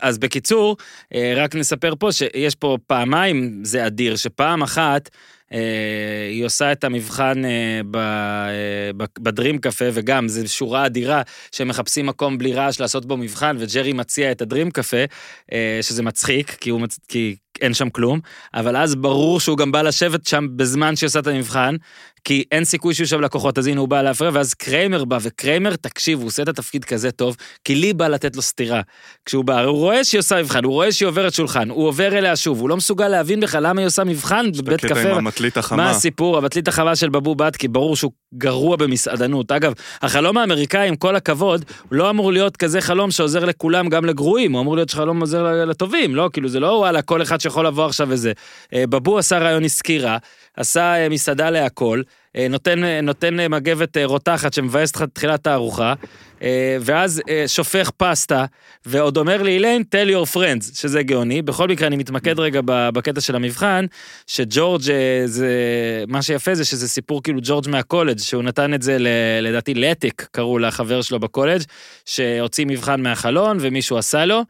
אז בקיצור, אה, רק נספר פה שיש פה פעמיים, זה אדיר, שפעם אחת, היא עושה את המבחן אה, אה, בדרים קפה, וגם זו שורה אדירה שמחפשים מקום בלי רעש לעשות בו מבחן, וג'רי מציע את הדרים קפה, שזה מצחיק, כי, הוא, כי אין שם כלום, אבל אז ברור שהוא גם בא לשבת שם בזמן שהיא עושה את המבחן, כי אין סיכוי שהוא יושב לקוחות, אז הנה הוא בא להפריע, ואז קריימר בא, וקריימר, תקשיב, הוא עושה את התפקיד כזה טוב, כי לי בא לתת לו סטירה. כשהוא בא, הוא רואה שהיא עושה מבחן, הוא רואה שהיא עוברת שולחן, הוא עובר אליה שוב, הוא לא מסוגל להבין בכלל למה היא עושה מבחן בבית קפה. מה הסיפור, המטלית החמה של בבו בת, כי ברור שהוא גרוע במסעדנות. אגב, החלום האמריקאי, עם כל הכבוד, לא אמור להיות כזה חלום שעוזר לכולם, גם לגרועים, הוא אמור להיות חלום עוזר לטובים, לא? כאילו זה לא וואלה, כל אחד שיכול לבוא עכשיו וזה. אה, בבו עשה רעיון עסקירה, עשה אה, מסעדה להכל, אה, נותן, נותן מגבת רותחת שמבאסת לך את תחילת הארוחה, ואז שופך פסטה, ועוד אומר לי, אילן, tell your friends, שזה גאוני. בכל מקרה, אני מתמקד רגע בקטע של המבחן, שג'ורג' זה, מה שיפה זה שזה סיפור כאילו ג'ורג' מהקולג', שהוא נתן את זה, לדעתי, לאטיק, קראו לחבר שלו בקולג', שהוציא מבחן מהחלון ומישהו עשה לו.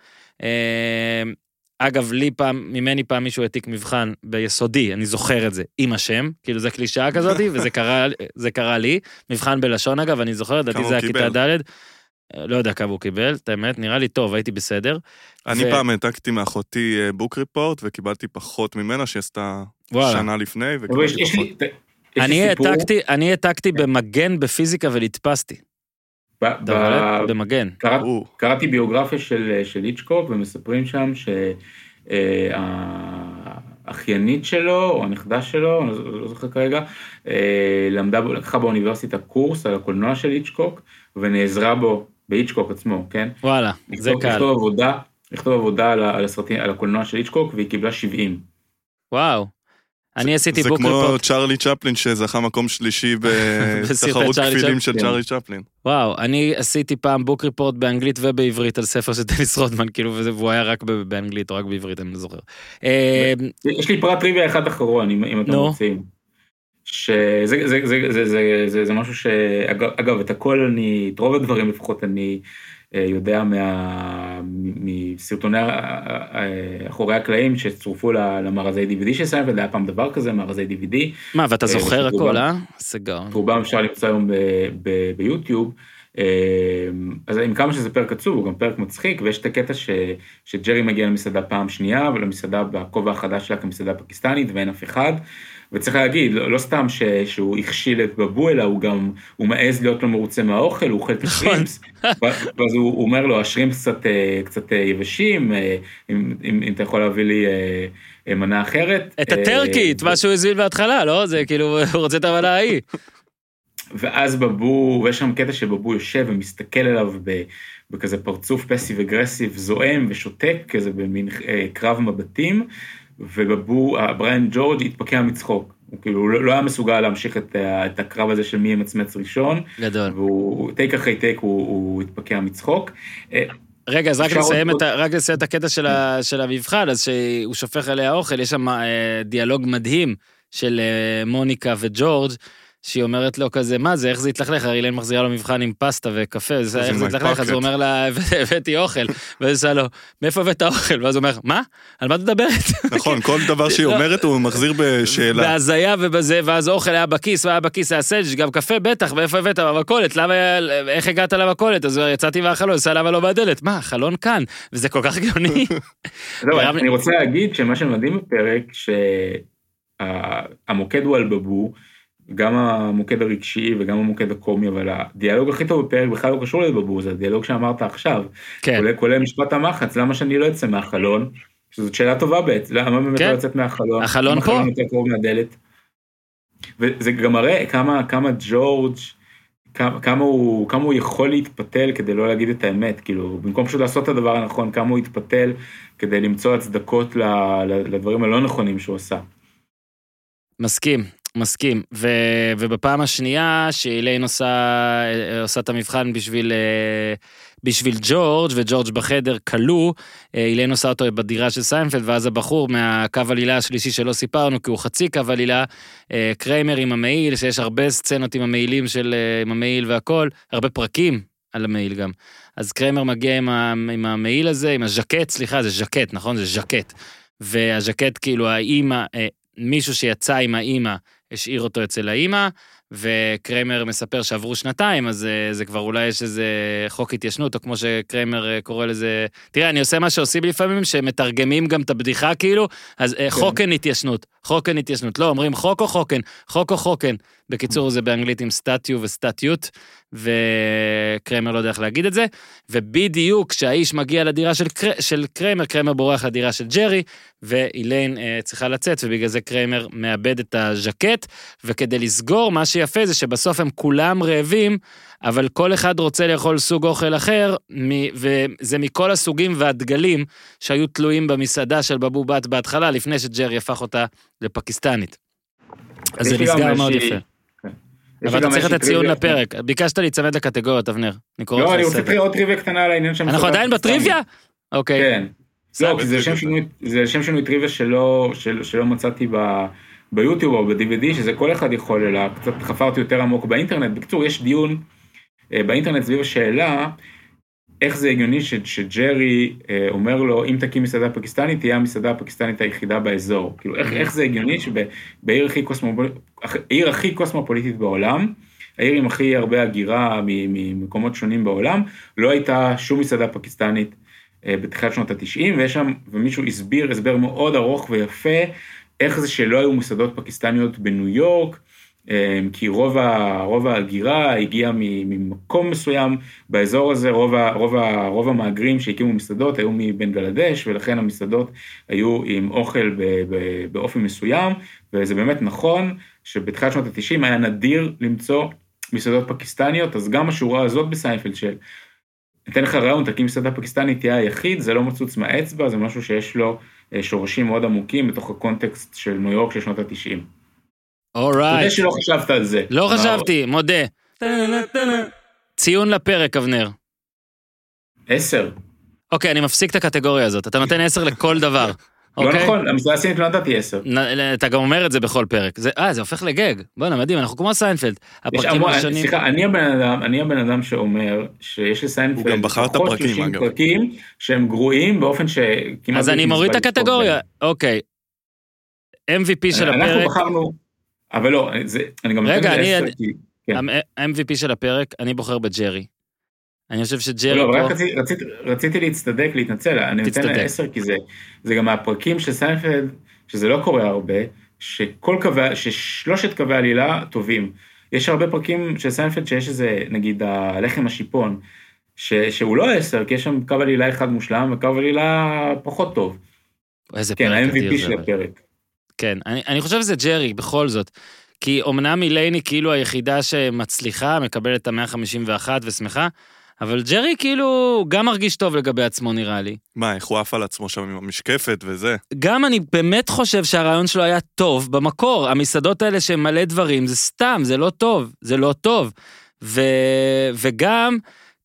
אגב, לי פעם, ממני פעם מישהו העתיק מבחן ביסודי, אני זוכר את זה, עם השם, כאילו זה קלישאה כזאת, וזה קרה, קרה לי. מבחן בלשון אגב, אני זוכר, לדעתי זה היה כיתה ד', לא יודע כמה הוא קיבל, את האמת, נראה לי טוב, הייתי בסדר. אני ו... פעם העתקתי מאחותי בוק אה, ריפורט, וקיבלתי פחות ממנה, שעשתה שנה לפני, וקיבלתי פחות. אני העתקתי במגן בפיזיקה ונתפסתי. במגן. קראתי ביוגרפיה של איצ'קוק ומספרים שם שהאחיינית שלו או הנכדה שלו, אני לא, לא זוכר כרגע, אה, למדה, לקחה באוניברסיטה קורס על הקולנוע של היצ'קוק ונעזרה בו, בהיצ'קוק עצמו, כן? וואלה, זה קל. לכתוב עבודה, לכתוב עבודה על הסרטים, על הקולנוע של היצ'קוק והיא קיבלה 70. וואו. אני עשיתי זה book כמו report. צ'רלי צ'פלין שזכה מקום שלישי בתחרות כפילים. של כן. צ'רלי צ'פלין. וואו, אני עשיתי פעם book report באנגלית ובעברית על ספר של דניס רודמן, כאילו, וזה- והוא היה רק באנגלית או רק בעברית, אני לא זוכר. אה, יש לי פרט טריוויה אחד אחרון, אם, אתם. רוצים. שזה זה, זה, זה, זה, זה, זה, זה משהו שאגב, אגב, את הכל אני, את רוב הדברים לפחות אני יודע מה, מסרטוני ה- ה- אחורי הקלעים שצורפו למארזי DVD של סיינפלד, היה פעם דבר כזה, מארזי DVD, מה, ואתה אה, זוכר. הכל, אה? את רובם אפשר למצוא היום ביוטיוב. אה, אז עם כמה שזה פרק עצוב, הוא גם פרק מצחיק, ויש את הקטע ש, שג'רי מגיע למסעדה פעם שנייה, ולמסעדה בכובע החדש שלה כמסעדה פקיסטנית, ואין אף אחד. וצריך להגיד, לא, לא סתם ש, שהוא הכשיל את בבו, אלא הוא גם, הוא מעז להיות לא מרוצה מהאוכל, הוא אוכל את נכון. השרימפס, ואז הוא, הוא אומר לו, השרימפס קצת, אה, קצת אה, יבשים, אה, אם, אם, אם אתה יכול להביא לי מנה אחרת. את הטרקית, מה שהוא הזמין בהתחלה, לא? זה כאילו, הוא רוצה את המנה ההיא. ואז בבו, ויש שם קטע שבבו יושב ומסתכל עליו ב, בכזה פרצוף פסיב אגרסיב, זועם ושותק, כזה במין אה, קרב מבטים, ובבו, אה, בריאן ג'ורג' התפקע מצחוק. הוא כאילו לא, לא היה מסוגל להמשיך את, ה- את הקרב הזה של מי ימצמץ ראשון, גדול. והוא טייק אחרי טייק הוא, הוא התפקע מצחוק. אה, רגע, אז רק נסיים עוד- את ה- רק נסיים את הקטע של ה- של המבחן, אז שהוא שופך עליה אוכל, יש שם אה, דיאלוג מדהים של אה, מוניקה וג'ורג', שהיא אומרת לו כזה, מה זה, איך זה התלכלך? הרי אילן מחזירה לו מבחן עם פסטה וקפה, זה- זה איך זה התלכלך? אז הוא. אומר לה, הבאתי אוכל. ואז שאלה לו, מאיפה הבאת אוכל? ואז הוא אומר, מה? על מה את מדברת? נכון, כל דבר שהיא לא. אומרת הוא מחזיר בשאלה. בהזיה ובזה, ואז אוכל היה בכיס, והיה בכיס היה סנדוויץ', גם קפה בטח, ואיפה הבאת? במכולת, למה, איך הגעת למכולת? אז הוא יצאתי מהחלון, עשה למה לא מהדלת? מה, החלון כאן, וזה כל כך גאוני. אני רוצה להגיד שמה שמדהים בפרק, שהמוקד הוא על בבו, גם המוקד הרגשי וגם המוקד הקומי, אבל הדיאלוג הכי טוב בפרק בכלל לא קשור לבבו, זה הדיאלוג שאמרת עכשיו. כן, כולל, כולל משפט המחץ, למה שאני לא אצא מהחלון? שזאת שאלה טובה בעצם, למה באמת כן. לא לצאת מהחלון? החלון פה. החלון יותר קרוב מהדלת. וזה גם מראה כמה, כמה ג'ורג', כמה, כמה, הוא, כמה הוא יכול להתפתל כדי לא להגיד את האמת, כאילו, במקום פשוט לעשות את הדבר הנכון, כמה הוא התפתל כדי למצוא הצדקות לדברים הלא נכונים שהוא עשה. מסכים, מסכים. ו, ובפעם השנייה שאיליין עושה, עושה את המבחן בשביל, אה, בשביל ג'ורג', וג'ורג' בחדר כלוא, אה, איליין עושה אותו בדירה של סיינפלד, ואז הבחור מהקו עלילה השלישי שלא סיפרנו, כי הוא חצי קו עלילה, אה, קריימר עם המעיל, שיש הרבה סצנות עם המעילים של, אה, עם המעיל והכל, הרבה פרקים על המעיל גם. אז קריימר מגיע עם, ה, עם המעיל הזה, עם הז'קט, סליחה, זה ז'קט, נכון? זה ז'קט. והז'קט, כאילו, האימא, אה, מישהו שיצא עם האימא, השאיר אותו אצל האימא, וקריימר מספר שעברו שנתיים, אז אה, זה כבר אולי יש איזה חוק התיישנות, או כמו שקריימר אה, קורא לזה, תראה, אני עושה מה שעושים לפעמים, שמתרגמים גם את הבדיחה כאילו, אז אה, חוקן התיישנות, חוקן התיישנות, לא, אומרים חוק או חוקן, חוק או חוקן. בקיצור, זה באנגלית עם statue ו statute, וקריימר לא יודע איך להגיד את זה, ובדיוק כשהאיש מגיע לדירה של, קר... של קריימר, קריימר בורח לדירה של ג'רי, ואיליין אה, צריכה לצאת, ובגלל זה קריימר מאבד את הז'קט, וכדי לסגור, מה שיפה זה שבסוף הם כולם רעבים, אבל כל אחד רוצה לאכול סוג אוכל אחר, מ- וזה מכל הסוגים והדגלים שהיו תלויים במסעדה של בבו בת בהתחלה, לפני שג'רי הפך אותה לפקיסטנית. אז זה נסגר מאוד יפה. כן. אבל אתה צריך איזושהי לתת ציון טריוויה- לפרק. ביקשת להיצמד לקטגוריות, אבנר. אני קורא לא, לך אני רוצה לסדר. עוד טריוויה קטנה על העניין של אנחנו עדיין. בטריוויה? אוקיי. כן. לא, כי זה לשם בטריוויה. שינוי, טריוויה שלא, של, שלא מצאתי ביוטיוב או ב-DVD, שזה כל אחד יכול, אלא קצת חפרתי יותר עמוק באינטרנט. בקיצור, יש דיון אה, באינטרנט סביב השאלה, איך זה הגיוני ש, שג'רי אה, אומר לו, אם תקים מסעדה פקיסטנית, תהיה המסעדה הפקיסטנית היחידה באזור. כאילו, איך, איך זה הגיוני שבעיר הכי, קוסמופול... הכי קוסמופוליטית בעולם, העיר עם הכי הרבה הגירה ממקומות שונים בעולם, לא הייתה שום מסעדה פקיסטנית אה, בתחילת שנות התשעים, ויש שם, ומישהו הסביר הסבר מאוד ארוך ויפה, איך זה שלא היו מסעדות פקיסטניות בניו יורק, כי רוב, ה, רוב ההגירה הגיעה ממקום מסוים באזור הזה, רוב, ה, רוב, ה, רוב המהגרים שהקימו מסעדות היו מבנגלדש, ולכן המסעדות היו עם אוכל ב, ב, באופן מסוים, וזה באמת נכון שבתחילת שנות התשעים היה נדיר למצוא מסעדות פקיסטניות, אז גם השורה הזאת בסיינפלד של אתן לך רעיון, תקים מסעדה פקיסטנית תהיה היחיד, זה לא מצוץ מהאצבע, זה משהו שיש לו אה, שורשים מאוד עמוקים בתוך הקונטקסט של ניו יורק של שנות ה-90. alright. תודה שלא חשבת על זה. לא חשבתי, מודה. ציון לפרק, אבנר. עשר. אוקיי, אני מפסיק את הקטגוריה הזאת. אתה נותן עשר לכל דבר. לא אוקיי? נכון, המסעדה הסינית לא נתתי עשר. אתה גם אומר את זה בכל פרק. זה- אה, זה הופך לגאג. בואנה, מדהים, אנחנו כמו סיינפלד. הפרקים הראשונים... סליחה, אני הבן אדם, אני הבן אדם שאומר שיש לסיינפלד הוא גם בחר את הפרקים, 30 אגב. פרקים שהם גרועים באופן שכמעט... אז אני מוריד את הקטגוריה. אוקיי. MVP של בהם. אנחנו הפרק, בחרנו, אבל לא, זה, אני גם רגע, אני-. כן. ה-MVP של הפרק, אני בוחר בג'רי. אני חושב שג'רי לא, פה... רציתי, רציתי, רציתי להצטדק, להתנצל, אני נותן. לה עשר כי זה, זה גם מהפרקים של סיינפלד, שזה לא קורה הרבה, שכל קווי, ששלושת קווי עלילה טובים. יש הרבה פרקים של סיינפלד שיש איזה, נגיד, הלחם השיפון, ש, שהוא לא עשר, כי יש שם קו עלילה אחד מושלם וקו עלילה פחות טוב. איזה כן, פרק אדיר ה-MVP זה. של אבל. הפרק. כן, אני, אני חושב שזה ג'רי, בכל זאת. כי אמנם מילייני כאילו היחידה שמצליחה, מקבלת את ה-151 ושמחה, אבל ג'רי כאילו גם מרגיש טוב לגבי עצמו נראה לי. מה, איך הוא עף על עצמו שם עם המשקפת וזה? גם אני באמת חושב שהרעיון שלו היה טוב במקור. המסעדות האלה שהן מלא דברים, זה סתם, זה לא טוב, זה לא טוב. ו... וגם,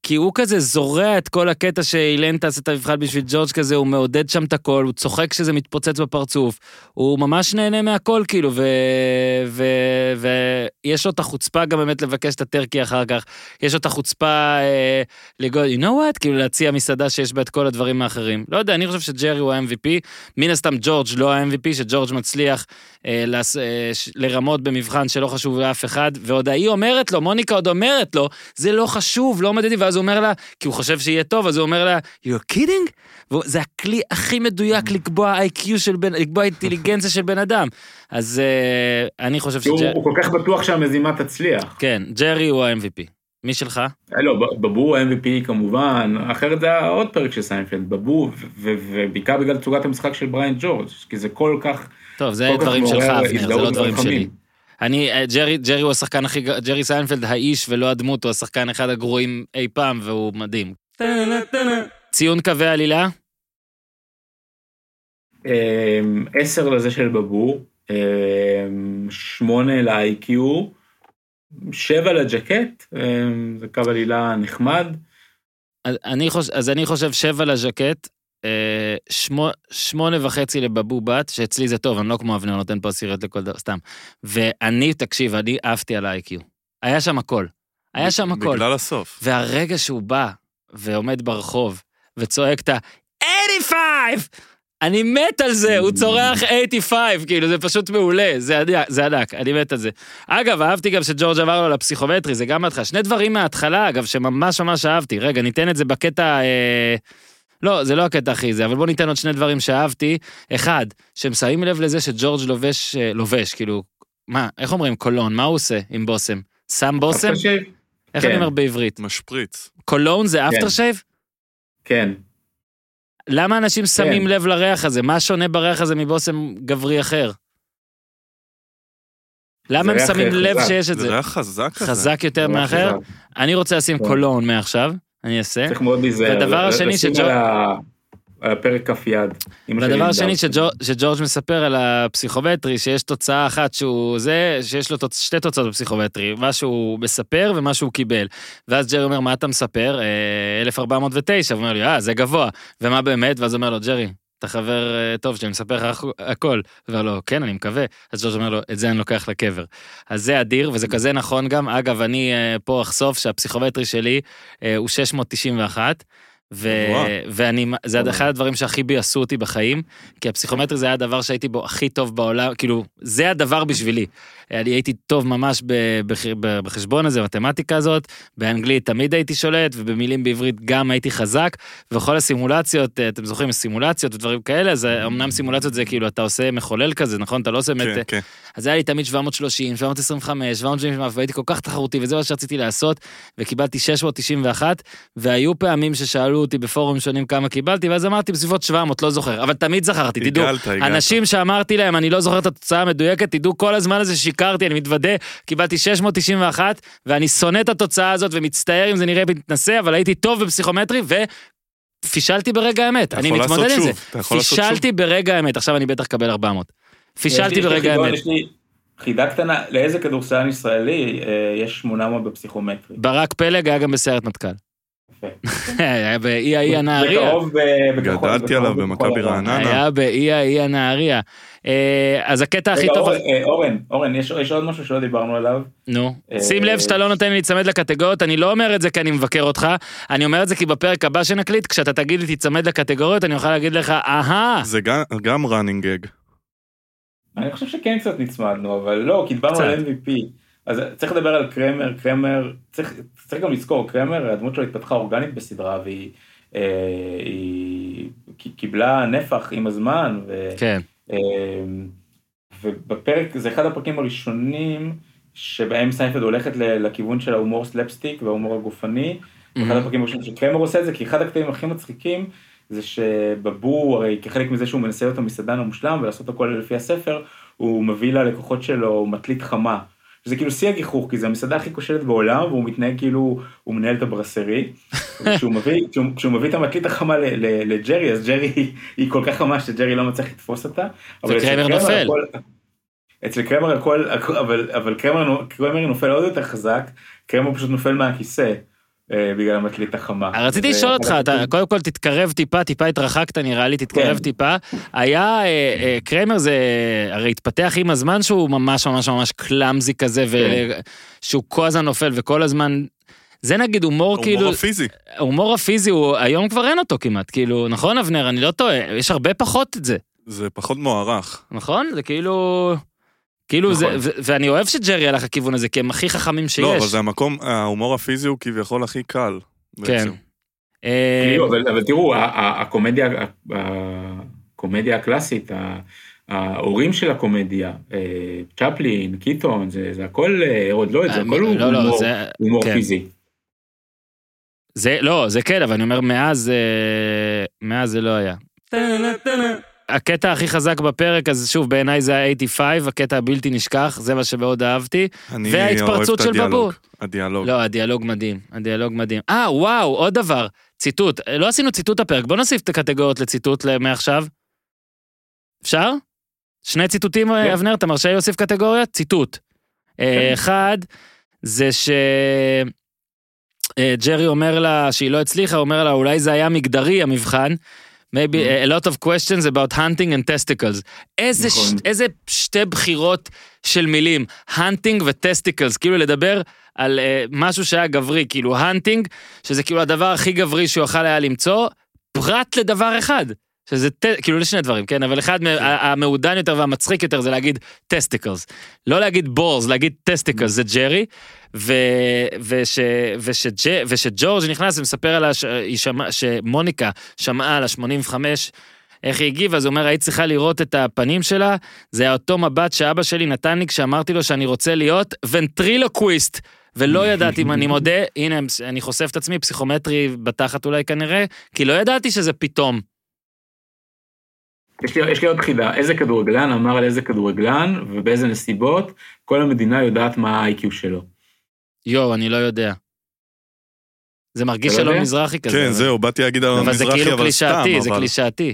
כי הוא כזה זורע את כל הקטע שאילן תעשה את המבחן בשביל ג'ורג' כזה, הוא מעודד שם את הכל, הוא צוחק כשזה מתפוצץ בפרצוף. הוא ממש נהנה מהכל, כאילו, ו... ו... ויש לו את החוצפה גם באמת לבקש את הטרקי אחר כך. יש לו את החוצפה אה, לגוד, you know what? כאילו להציע מסעדה שיש בה את כל הדברים האחרים. לא יודע, אני חושב שג'רי הוא ה-MVP. מן הסתם ג'ורג' לא ה-MVP, שג'ורג' מצליח אה, לס, אה, ש- לרמות במבחן שלא חשוב לאף אחד, ועוד ההיא אומרת לו, מוניקה עוד אומרת לו, זה לא חשוב, לא מדדי, ואז הוא אומר לה, כי הוא חושב שיהיה טוב, אז הוא אומר לה, you're kidding? וזה הכלי הכי מדויק לקבוע IQ של בן, לקבוע אינטליגנציה של בן אדם. אז אה, אני חושב הוא, שג'רי, הוא כל כך בטוח שהמזימה תצליח. כן, ג'רי הוא ה-MVP. מי שלך? אה, לא, ב- באבו ה-MVP כמובן, אחרת זה היה עוד פרק של סיינפלד, באבו, ו- ו- ובעיקר בגלל צורת המשחק של בריין ג'ורג', כי זה כל כך, טוב, זה דברים שלך, אבנר, זה לא דברים. שלי. אני, אה, ג'רי, ג'רי הוא השחקן הכי, ג'רי סיינפלד האיש ולא הדמות, הוא השחקן אחד הגרועים אי פעם, והוא מדהים. ציון קווי עלילה? אמ, עשר לזה של בבור, אמ, שמונה ל-IQ, שבע לג'קט, אמ, זה קו עלילה נחמד, אז אני חושב, שבע לז'קט, שמו, שמונה וחצי לבבו בת, שאצלי זה טוב, אני לא כמו אבנר, נותן פה עשיריות לכל דבר, סתם. ואני, תקשיב, אני עפתי על ה-IQ. היה שם הכל. היה שם הכל. בגלל הסוף. והרגע שהוא בא ועומד ברחוב וצועק את ה-85! אני מת על זה, הוא צורח 85, כאילו זה פשוט מעולה, זה ענק, זה ענק, אני מת על זה. אגב, אהבתי גם שג'ורג' אמר לו על הפסיכומטרי, זה גם בהתחלה. שני דברים מההתחלה, אגב, שממש ממש אהבתי. רגע, ניתן את זה בקטע... אה... לא, זה לא הקטע הכי זה, אבל בוא ניתן עוד שני דברים שאהבתי. אחד, שהם שמים לב לזה שג'ורג' לובש, אה, לובש, כאילו, מה, איך אומרים קולון, מה הוא עושה עם בושם? שם בושם? איך כן. אני אומר בעברית? משפריץ. קולון זה אפטר שייב? כן. למה אנשים שמים לב לריח הזה? מה שונה בריח הזה מבושם גברי אחר? למה הם שמים לב חזק. שיש את זה זה? ריח חזק כזה. חזק יותר מאחר? אני רוצה לשים כן. קולון מעכשיו, אני אעשה. צריך מאוד להיזהר. והדבר ל- השני לשים שג'ו- על הפרק כף יד. והדבר השני שג'ורג' מספר על הפסיכומטרי, שיש תוצאה אחת שהוא זה, שיש לו תוצ... שתי תוצאות בפסיכומטרי, מה שהוא מספר ומה שהוא קיבל. ואז ג'רי אומר, מה אתה מספר? "אה, 1409, הוא אומר לי, אה, זה גבוה. ומה באמת? ואז אומר לו, ג'רי, אתה חבר אה, טוב שלי, אני מספר לך הכ- הכל. הוא אומר לו, כן, אני מקווה. אז ג'ורג' אומר לו, את זה אני לוקח לקבר. אז זה אדיר, וזה כזה נכון גם. אגב, אני אה, פה אחשוף שהפסיכומטרי שלי אה, הוא 691. ו... ואני, זה אחד הדברים שהכי ביאסו אותי בחיים, כי הפסיכומטרי זה היה הדבר שהייתי בו הכי טוב בעולם, כאילו, זה הדבר בשבילי. אני הייתי טוב ממש בחשבון הזה, מתמטיקה הזאת, באנגלית תמיד הייתי שולט, ובמילים בעברית גם הייתי חזק, וכל הסימולציות, אה, אתם זוכרים, סימולציות ודברים כאלה, אז אמנם סימולציות זה כאילו, אתה עושה מחולל כזה, נכון? אתה לא עושה באמת... כן, כן. אז היה לי תמיד 730, 725, 770, והייתי כל כך תחרותי, וזה מה שרציתי לעשות, וקיבלתי 691, והיו פעמים ששאלו שאלו אותי בפורומים שונים כמה קיבלתי, ואז אמרתי בסביבות 700, לא זוכר, אבל תמיד זכרתי, תדעו, הגלת, הגלת. אנשים שאמרתי להם, אני לא זוכר את התוצאה המדויקת, תדעו כל הזמן הזה ששיקרתי, אני מתוודה, קיבלתי 691, ואני שונא את התוצאה הזאת ומצטער אם זה נראה מתנשא, אבל הייתי טוב בפסיכומטרי, ופישלתי ברגע האמת, אני מתמודד עם זה. פישלתי ברגע האמת, עכשיו אני בטח אקבל 400. פישלתי ברגע האמת. חידה קטנה, לאיזה כדורסלן ישראלי אה, יש 800 בפסיכומטרי? ברק פלג היה גם בסיירת מטכ"ל. היה באי האי הנהריה. בקרוב ב- בכחול- גדלתי עליו במכבי. רעננה. היה באי האי הנהריה. אה, אז הקטע הכי טוב, אורן, אה, אורן, יש יש עוד משהו שלא דיברנו עליו. נו, אה, שים לב שאתה לא נותן לי להיצמד לקטגוריות, אני לא אומר את זה כי אני מבקר אותך, אני אומר את זה כי בפרק הבא שנקליט, כשאתה תגיד לי תיצמד לקטגוריות, אני אוכל להגיד לך, אהה, זה גם- גם running gag. אני חושב שכן קצת נצמדנו, אבל לא, כי דיברנו. על MVP. אז צריך לדבר על קרמר, קרמר, צריך, צריך גם לזכור, קרמר, הדמות שלו התפתחה אורגנית בסדרה, והיא אה, היא קיבלה נפח עם הזמן, ו, כן, אה, ובפרק, זה אחד הפרקים הראשונים שבהם סיינפלד הולכת לכיוון של ההומור סלפסטיק וההומור הגופני. אחד הפרקים הראשונים שקרמר עושה את זה, כי אחד הקטעים הכי מצחיקים זה שבבור, הרי כחלק מזה שהוא מנסה להיות המסעדן המושלם ולעשות הכל לפי הספר, הוא מביא ללקוחות שלו מטלית חמה. זה כאילו שיא הגיחוך, כי זה המסעדה הכי כושלת בעולם, והוא מתנהג כאילו הוא מנהל את הברסרי. וכשהוא מביא, כשהוא, כשהוא מביא את המטלית החמה ל- ל- לג'רי, אז ג'רי היא כל כך חמה שג'רי לא מצליח לתפוס אותה. אצל וקרמר נופל. אצל קרמר הכל, אבל, אבל קרמר, קרמר נופל עוד יותר חזק, קרמר פשוט נופל מהכיסא בגלל המטלית החמה. רציתי ו- לשאול אותך, אתה קודם כל תתקרב טיפה, טיפה התרחקת נראה לי, תתקרב כן. טיפה. היה, אה, אה, קרמר זה הרי התפתח עם הזמן שהוא ממש ממש ממש קלאמזי כזה, כן. ושהוא כל הזמן נופל וכל הזמן... זה נגיד הומור כאילו, הומור הפיזי. ההומור הפיזי הוא היום כבר אין אותו כמעט, כאילו, נכון אבנר, אני לא טועה, יש הרבה פחות את זה, זה פחות מוערך. נכון? זה כאילו... כאילו זה, נכון. ו- ואני אוהב שג'רי הלך לכיוון הזה, כי הם הכי חכמים שיש. לא, אבל זה המקום, ההומור הפיזי הוא כביכול הכי קל. כן. בעצם. אה, כאילו, אבל, אבל תראו, הקומדיה, הקלאסית, ההורים של הקומדיה, אה, צ'פלין, קיטון, זה, זה הכל אה, עוד לא, זה הכל הוא לא, לא, הומור, זה- כן. פיזי. זה, לא, זה כן, אבל אני אומר, מאז, מאז זה לא היה. הקטע הכי חזק בפרק, אז שוב, בעיניי זה ה-85, הקטע הבלתי נשכח, זה מה שמאוד אהבתי. אני וההתפרצות של. בבור. הדיאלוג. לא, הדיאלוג מדהים, הדיאלוג מדהים. אה, וואו, עוד דבר, ציטוט. לא עשינו ציטוט הפרק, בוא נוסיף את הקטגוריות לציטוט מעכשיו. אפשר? שני ציטוטים, כן. אבנר, אתה מרשה לי להוסיף קטגוריות? ציטוט. אה, כן. אחד, זה ש... אה, ג'רי אומר לה שהיא לא הצליחה, אומר לה אולי זה היה מגדרי המבחן. Maybe a lot of questions about hunting and testicles. איזה, נכון. ש... איזה שתי בחירות של מילים, hunting ו testicles, כאילו לדבר על uh, משהו שהיה גברי, כאילו hunting, שזה כאילו הדבר הכי גברי שהוא יכל היה למצוא, פרט לדבר אחד. שזה ט... כאילו לשני דברים, כן? אבל אחד ה- המעודן יותר והמצחיק יותר זה להגיד testicles. לא להגיד balls, להגיד testicles, זה ג'רי. ו... וש... ושג'... ושג'ורג' נכנס ומספר על הש... שמע... שמוניקה שמעה על ה-85, איך היא הגיבה, אז הוא אומר, היית צריכה לראות את הפנים שלה, זה היה אותו מבט שאבא שלי נתן לי כשאמרתי לו שאני רוצה להיות ונטרילוקוויסט. ולא ידעתי מה אני מודה, הנה אני חושף את עצמי, פסיכומטרי בתחת אולי כנראה, כי לא ידעתי שזה פתאום. יש לי, יש לי עוד חידה, איזה כדורגלן אמר על איזה כדורגלן ובאיזה נסיבות, כל המדינה יודעת מה ה-IQ שלו. יואו, אני לא יודע. זה מרגיש לא שלום יודע? מזרחי כזה. כן, אבל- זהו, באתי להגיד על אבל זה המזרחי, כאילו אבל סתם, קלישאתי, זה אבל... קלישאתי.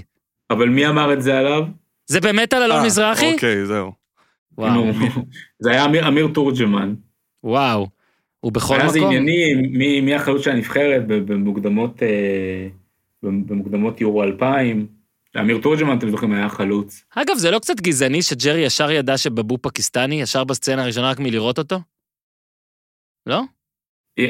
אבל מי אמר את זה עליו? זה באמת על אלון אה, מזרחי? אוקיי, זהו. וואו, זה היה אמיר, אמיר תורג'מן. וואו. הוא בכל היה זה מקום. ענייני, מי, מי החלוץ של הנבחרת במוקדמות, אה, במוקדמות יורו 2000. אמיר תורג'מן, אתם זוכרים, היה חלוץ. אגב, זה לא קצת גזעני שג'רי ישר ידע שבבו פקיסטני, ישר בסצנה הראשונה רק מלראות אותו? לא? אם,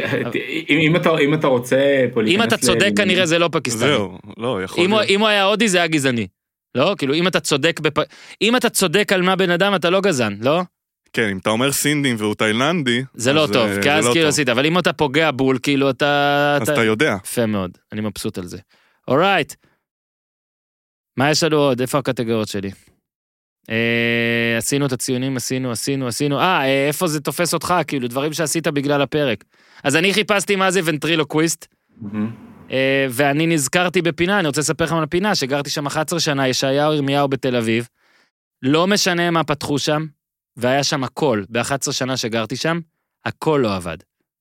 אם, אתה, אם אתה רוצה פה אם אתה צודק ל- כנראה זה לא פקיסטני. זהו, לא, יכול אם הוא- להיות. אם הוא היה הודי זה היה גזעני. לא? כאילו אם אתה צודק בפ... אם אתה צודק על מה בן אדם אתה לא גזען, לא? כן, אם אתה אומר סינדים והוא תאילנדי, זה לא טוב, אה, כי אז לא כאילו. עשית, אבל אם אתה פוגע בול, כאילו אתה... אז אתה יודע. יפה מאוד, אני מבסוט על זה. אורייט. מה יש לנו עוד? איפה הקטגוריות שלי? אה, עשינו את הציונים, עשינו, עשינו, עשינו. אה, אה, איפה זה תופס אותך? כאילו, דברים שעשית בגלל הפרק. אז אני חיפשתי מה זה ונטרילוקוויסט. מהמם. אה, ואני נזכרתי בפינה, אני רוצה לספר לכם על הפינה, שגרתי שם 11 שנה, ישעיהו ירמיהו בתל אביב. לא משנה מה פתחו שם, והיה שם הכל, ב-11 שנה שגרתי שם, הכל לא עבד.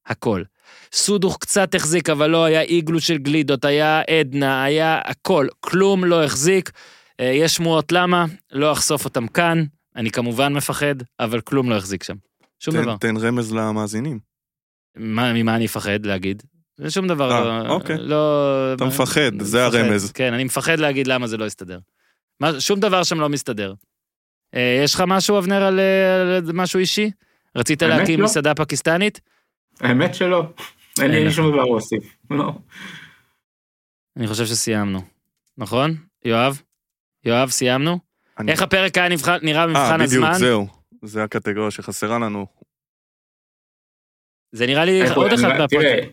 הכל. סודוך קצת החזיק, אבל לא היה איגלו של גלידות, היה עדנה, היה הכל, כלום לא החזיק. אה, יש שמועות למה, לא אחשוף אותם כאן, אני כמובן מפחד, אבל כלום לא החזיק שם. שום תן- דבר. תן רמז למאזינים. מה, ממה אני אפחד להגיד? זה שום דבר אה, לא... אוקיי. לא... אתה מפחד, זה מפחד. הרמז. כן, אני מפחד להגיד למה זה לא יסתדר. מה, שום דבר שם לא מסתדר. אה, יש לך משהו, אבנר, על, אה, על משהו אישי? רצית להקים לא. מסעדה פקיסטנית? האמת שלא. אין לי. שום דבר להוסיף. לא. אני חושב שסיימנו. נכון? יואב? יואב, סיימנו? אני- איך הפרק היה נבחן, נראה אה, במבחן בדיוק, הזמן? זהו. זה הקטגוריה שחסרה לנו. זה נראה לי עוד אחד מהפרקים.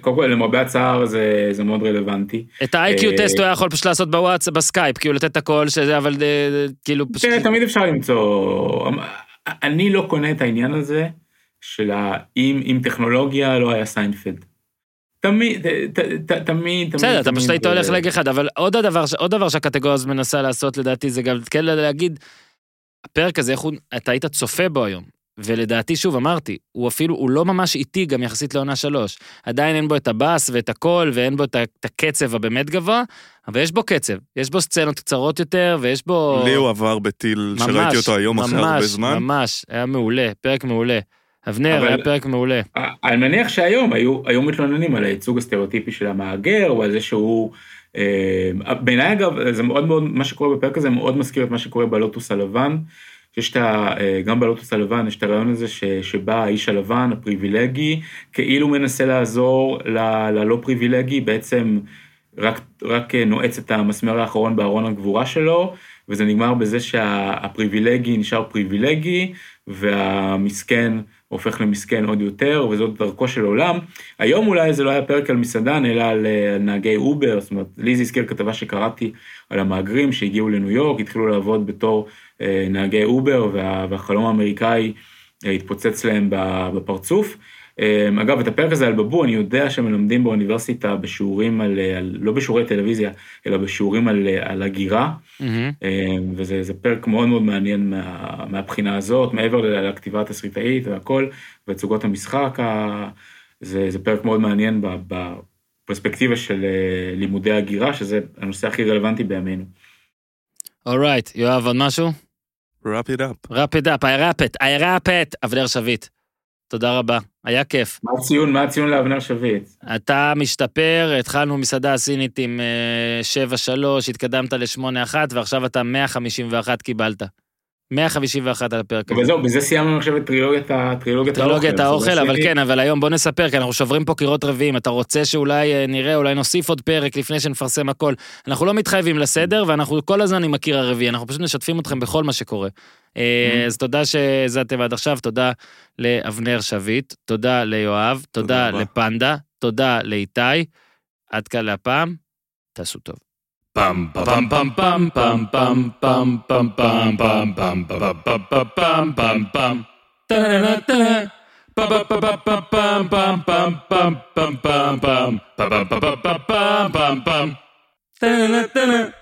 קודם כל למרבה הצער זה זה מאוד רלוונטי. את ה-IQ אה, טסט הוא היה יכול פשוט לעשות בוואטסאפ, בסקייפ, כאילו לתת את הכל, שזה, אבל אה, כאילו פשוט... תראה, תמיד אפשר למצוא... אני לא קונה את העניין הזה של האם עם טכנולוגיה לא היה סיינפלד. תמיד, ת- ת- תמיד, תמיד. בסדר, אתה פשוט היית אה, הולך לגאג אחד, אבל עוד הדבר, עוד דבר שהקטגוריה הזאת מנסה לעשות לדעתי זה גם כן להגיד, הפרק הזה, איך הוא, אתה היית צופה בו היום, ולדעתי, שוב, אמרתי, הוא אפילו, הוא לא ממש איטי גם יחסית לעונה שלוש. עדיין אין בו את הבאס ואת הקול, ואין בו את הקצב הבאמת גבוה, אבל יש בו קצב, יש בו סצנות קצרות יותר, ויש בו... לי הוא עבר בטיל שראיתי אותו היום אחרי הרבה זמן. ממש, ממש, היה מעולה, פרק מעולה. אבנר, אבל- היה פרק מעולה. אני מניח שהיום היו, היו מתלוננים על הייצוג הסטריאוטיפי של המהגר, או על זה שהוא... אה, בעיניי אגב, זה מאוד מאוד, מה שקורה בפרק הזה מאוד מזכיר את מה שקורה בלוטוס הלבן. יש את ה... אה, גם בלוטוס הלבן יש את הרעיון הזה ש, שבא האיש הלבן, הפריבילגי, כאילו מנסה לעזור ל, ללא פריבילגי, בעצם רק, רק אה, נועץ את המסמר האחרון בארון הגבורה שלו, וזה נגמר בזה שהפריבילגי נשאר פריבילגי, והמסכן הופך למסכן עוד יותר, וזאת דרכו של עולם. היום אולי זה לא היה פרק על מסעדן, אלא על אה, נהגי אובר, זאת אומרת, לי זה הזכיר כתבה שקראתי על המהגרים שהגיעו לניו יורק, התחילו לעבוד בתור אה, נהגי אובר, וה, והחלום האמריקאי אה, התפוצץ להם בפרצוף. אה, אגב, את הפרק הזה על בבו, אני יודע שמלמדים באוניברסיטה בשיעורים על, על לא בשיעורי טלוויזיה, אלא בשיעורים על, על הגירה. אה, וזה זה פרק מאוד מאוד מעניין מה, מהבחינה הזאת, מעבר לכתיבה התסריטאית והכל, ותצוגות המשחק, ה- זה, זה פרק מאוד מעניין בפרספקטיבה של אה, לימודי הגירה, שזה הנושא הכי רלוונטי בימינו. אורייט, יואב, עוד משהו? wrap it up. wrap it up, I wrap it, I wrap it, אבנר שביט. תודה רבה, היה כיף. מה הציון, מה הציון לאבנר שביט? אתה משתפר, התחלנו מסעדה סינית עם אה, 7-3, התקדמת ל-8-1, ועכשיו אתה 151 קיבלת. 151 על הפרק. וזהו, בזה סיימנו עכשיו את טרילוגיית האוכל. טרילוגיית האוכל, אבל כן, אבל היום בוא נספר, כי אנחנו שוברים פה קירות רביעים, אתה רוצה שאולי אה, נראה, אולי נוסיף עוד פרק לפני שנפרסם הכל. אנחנו לא מתחייבים לסדר, ואנחנו כל הזמן עם הקיר הרביעי, אנחנו פשוט משתפים אתכם בכל מה שקורה. אה, אז תודה שהאזנתם עד עכשיו, תודה לאבנר שביט, תודה ליואב, תודה. לפנדה, תודה לאיתי. עד כאן להפעם, תעשו טוב. Bum bum bum bum bum bum bum bum bum bum bum bum bum bum bum bum da da da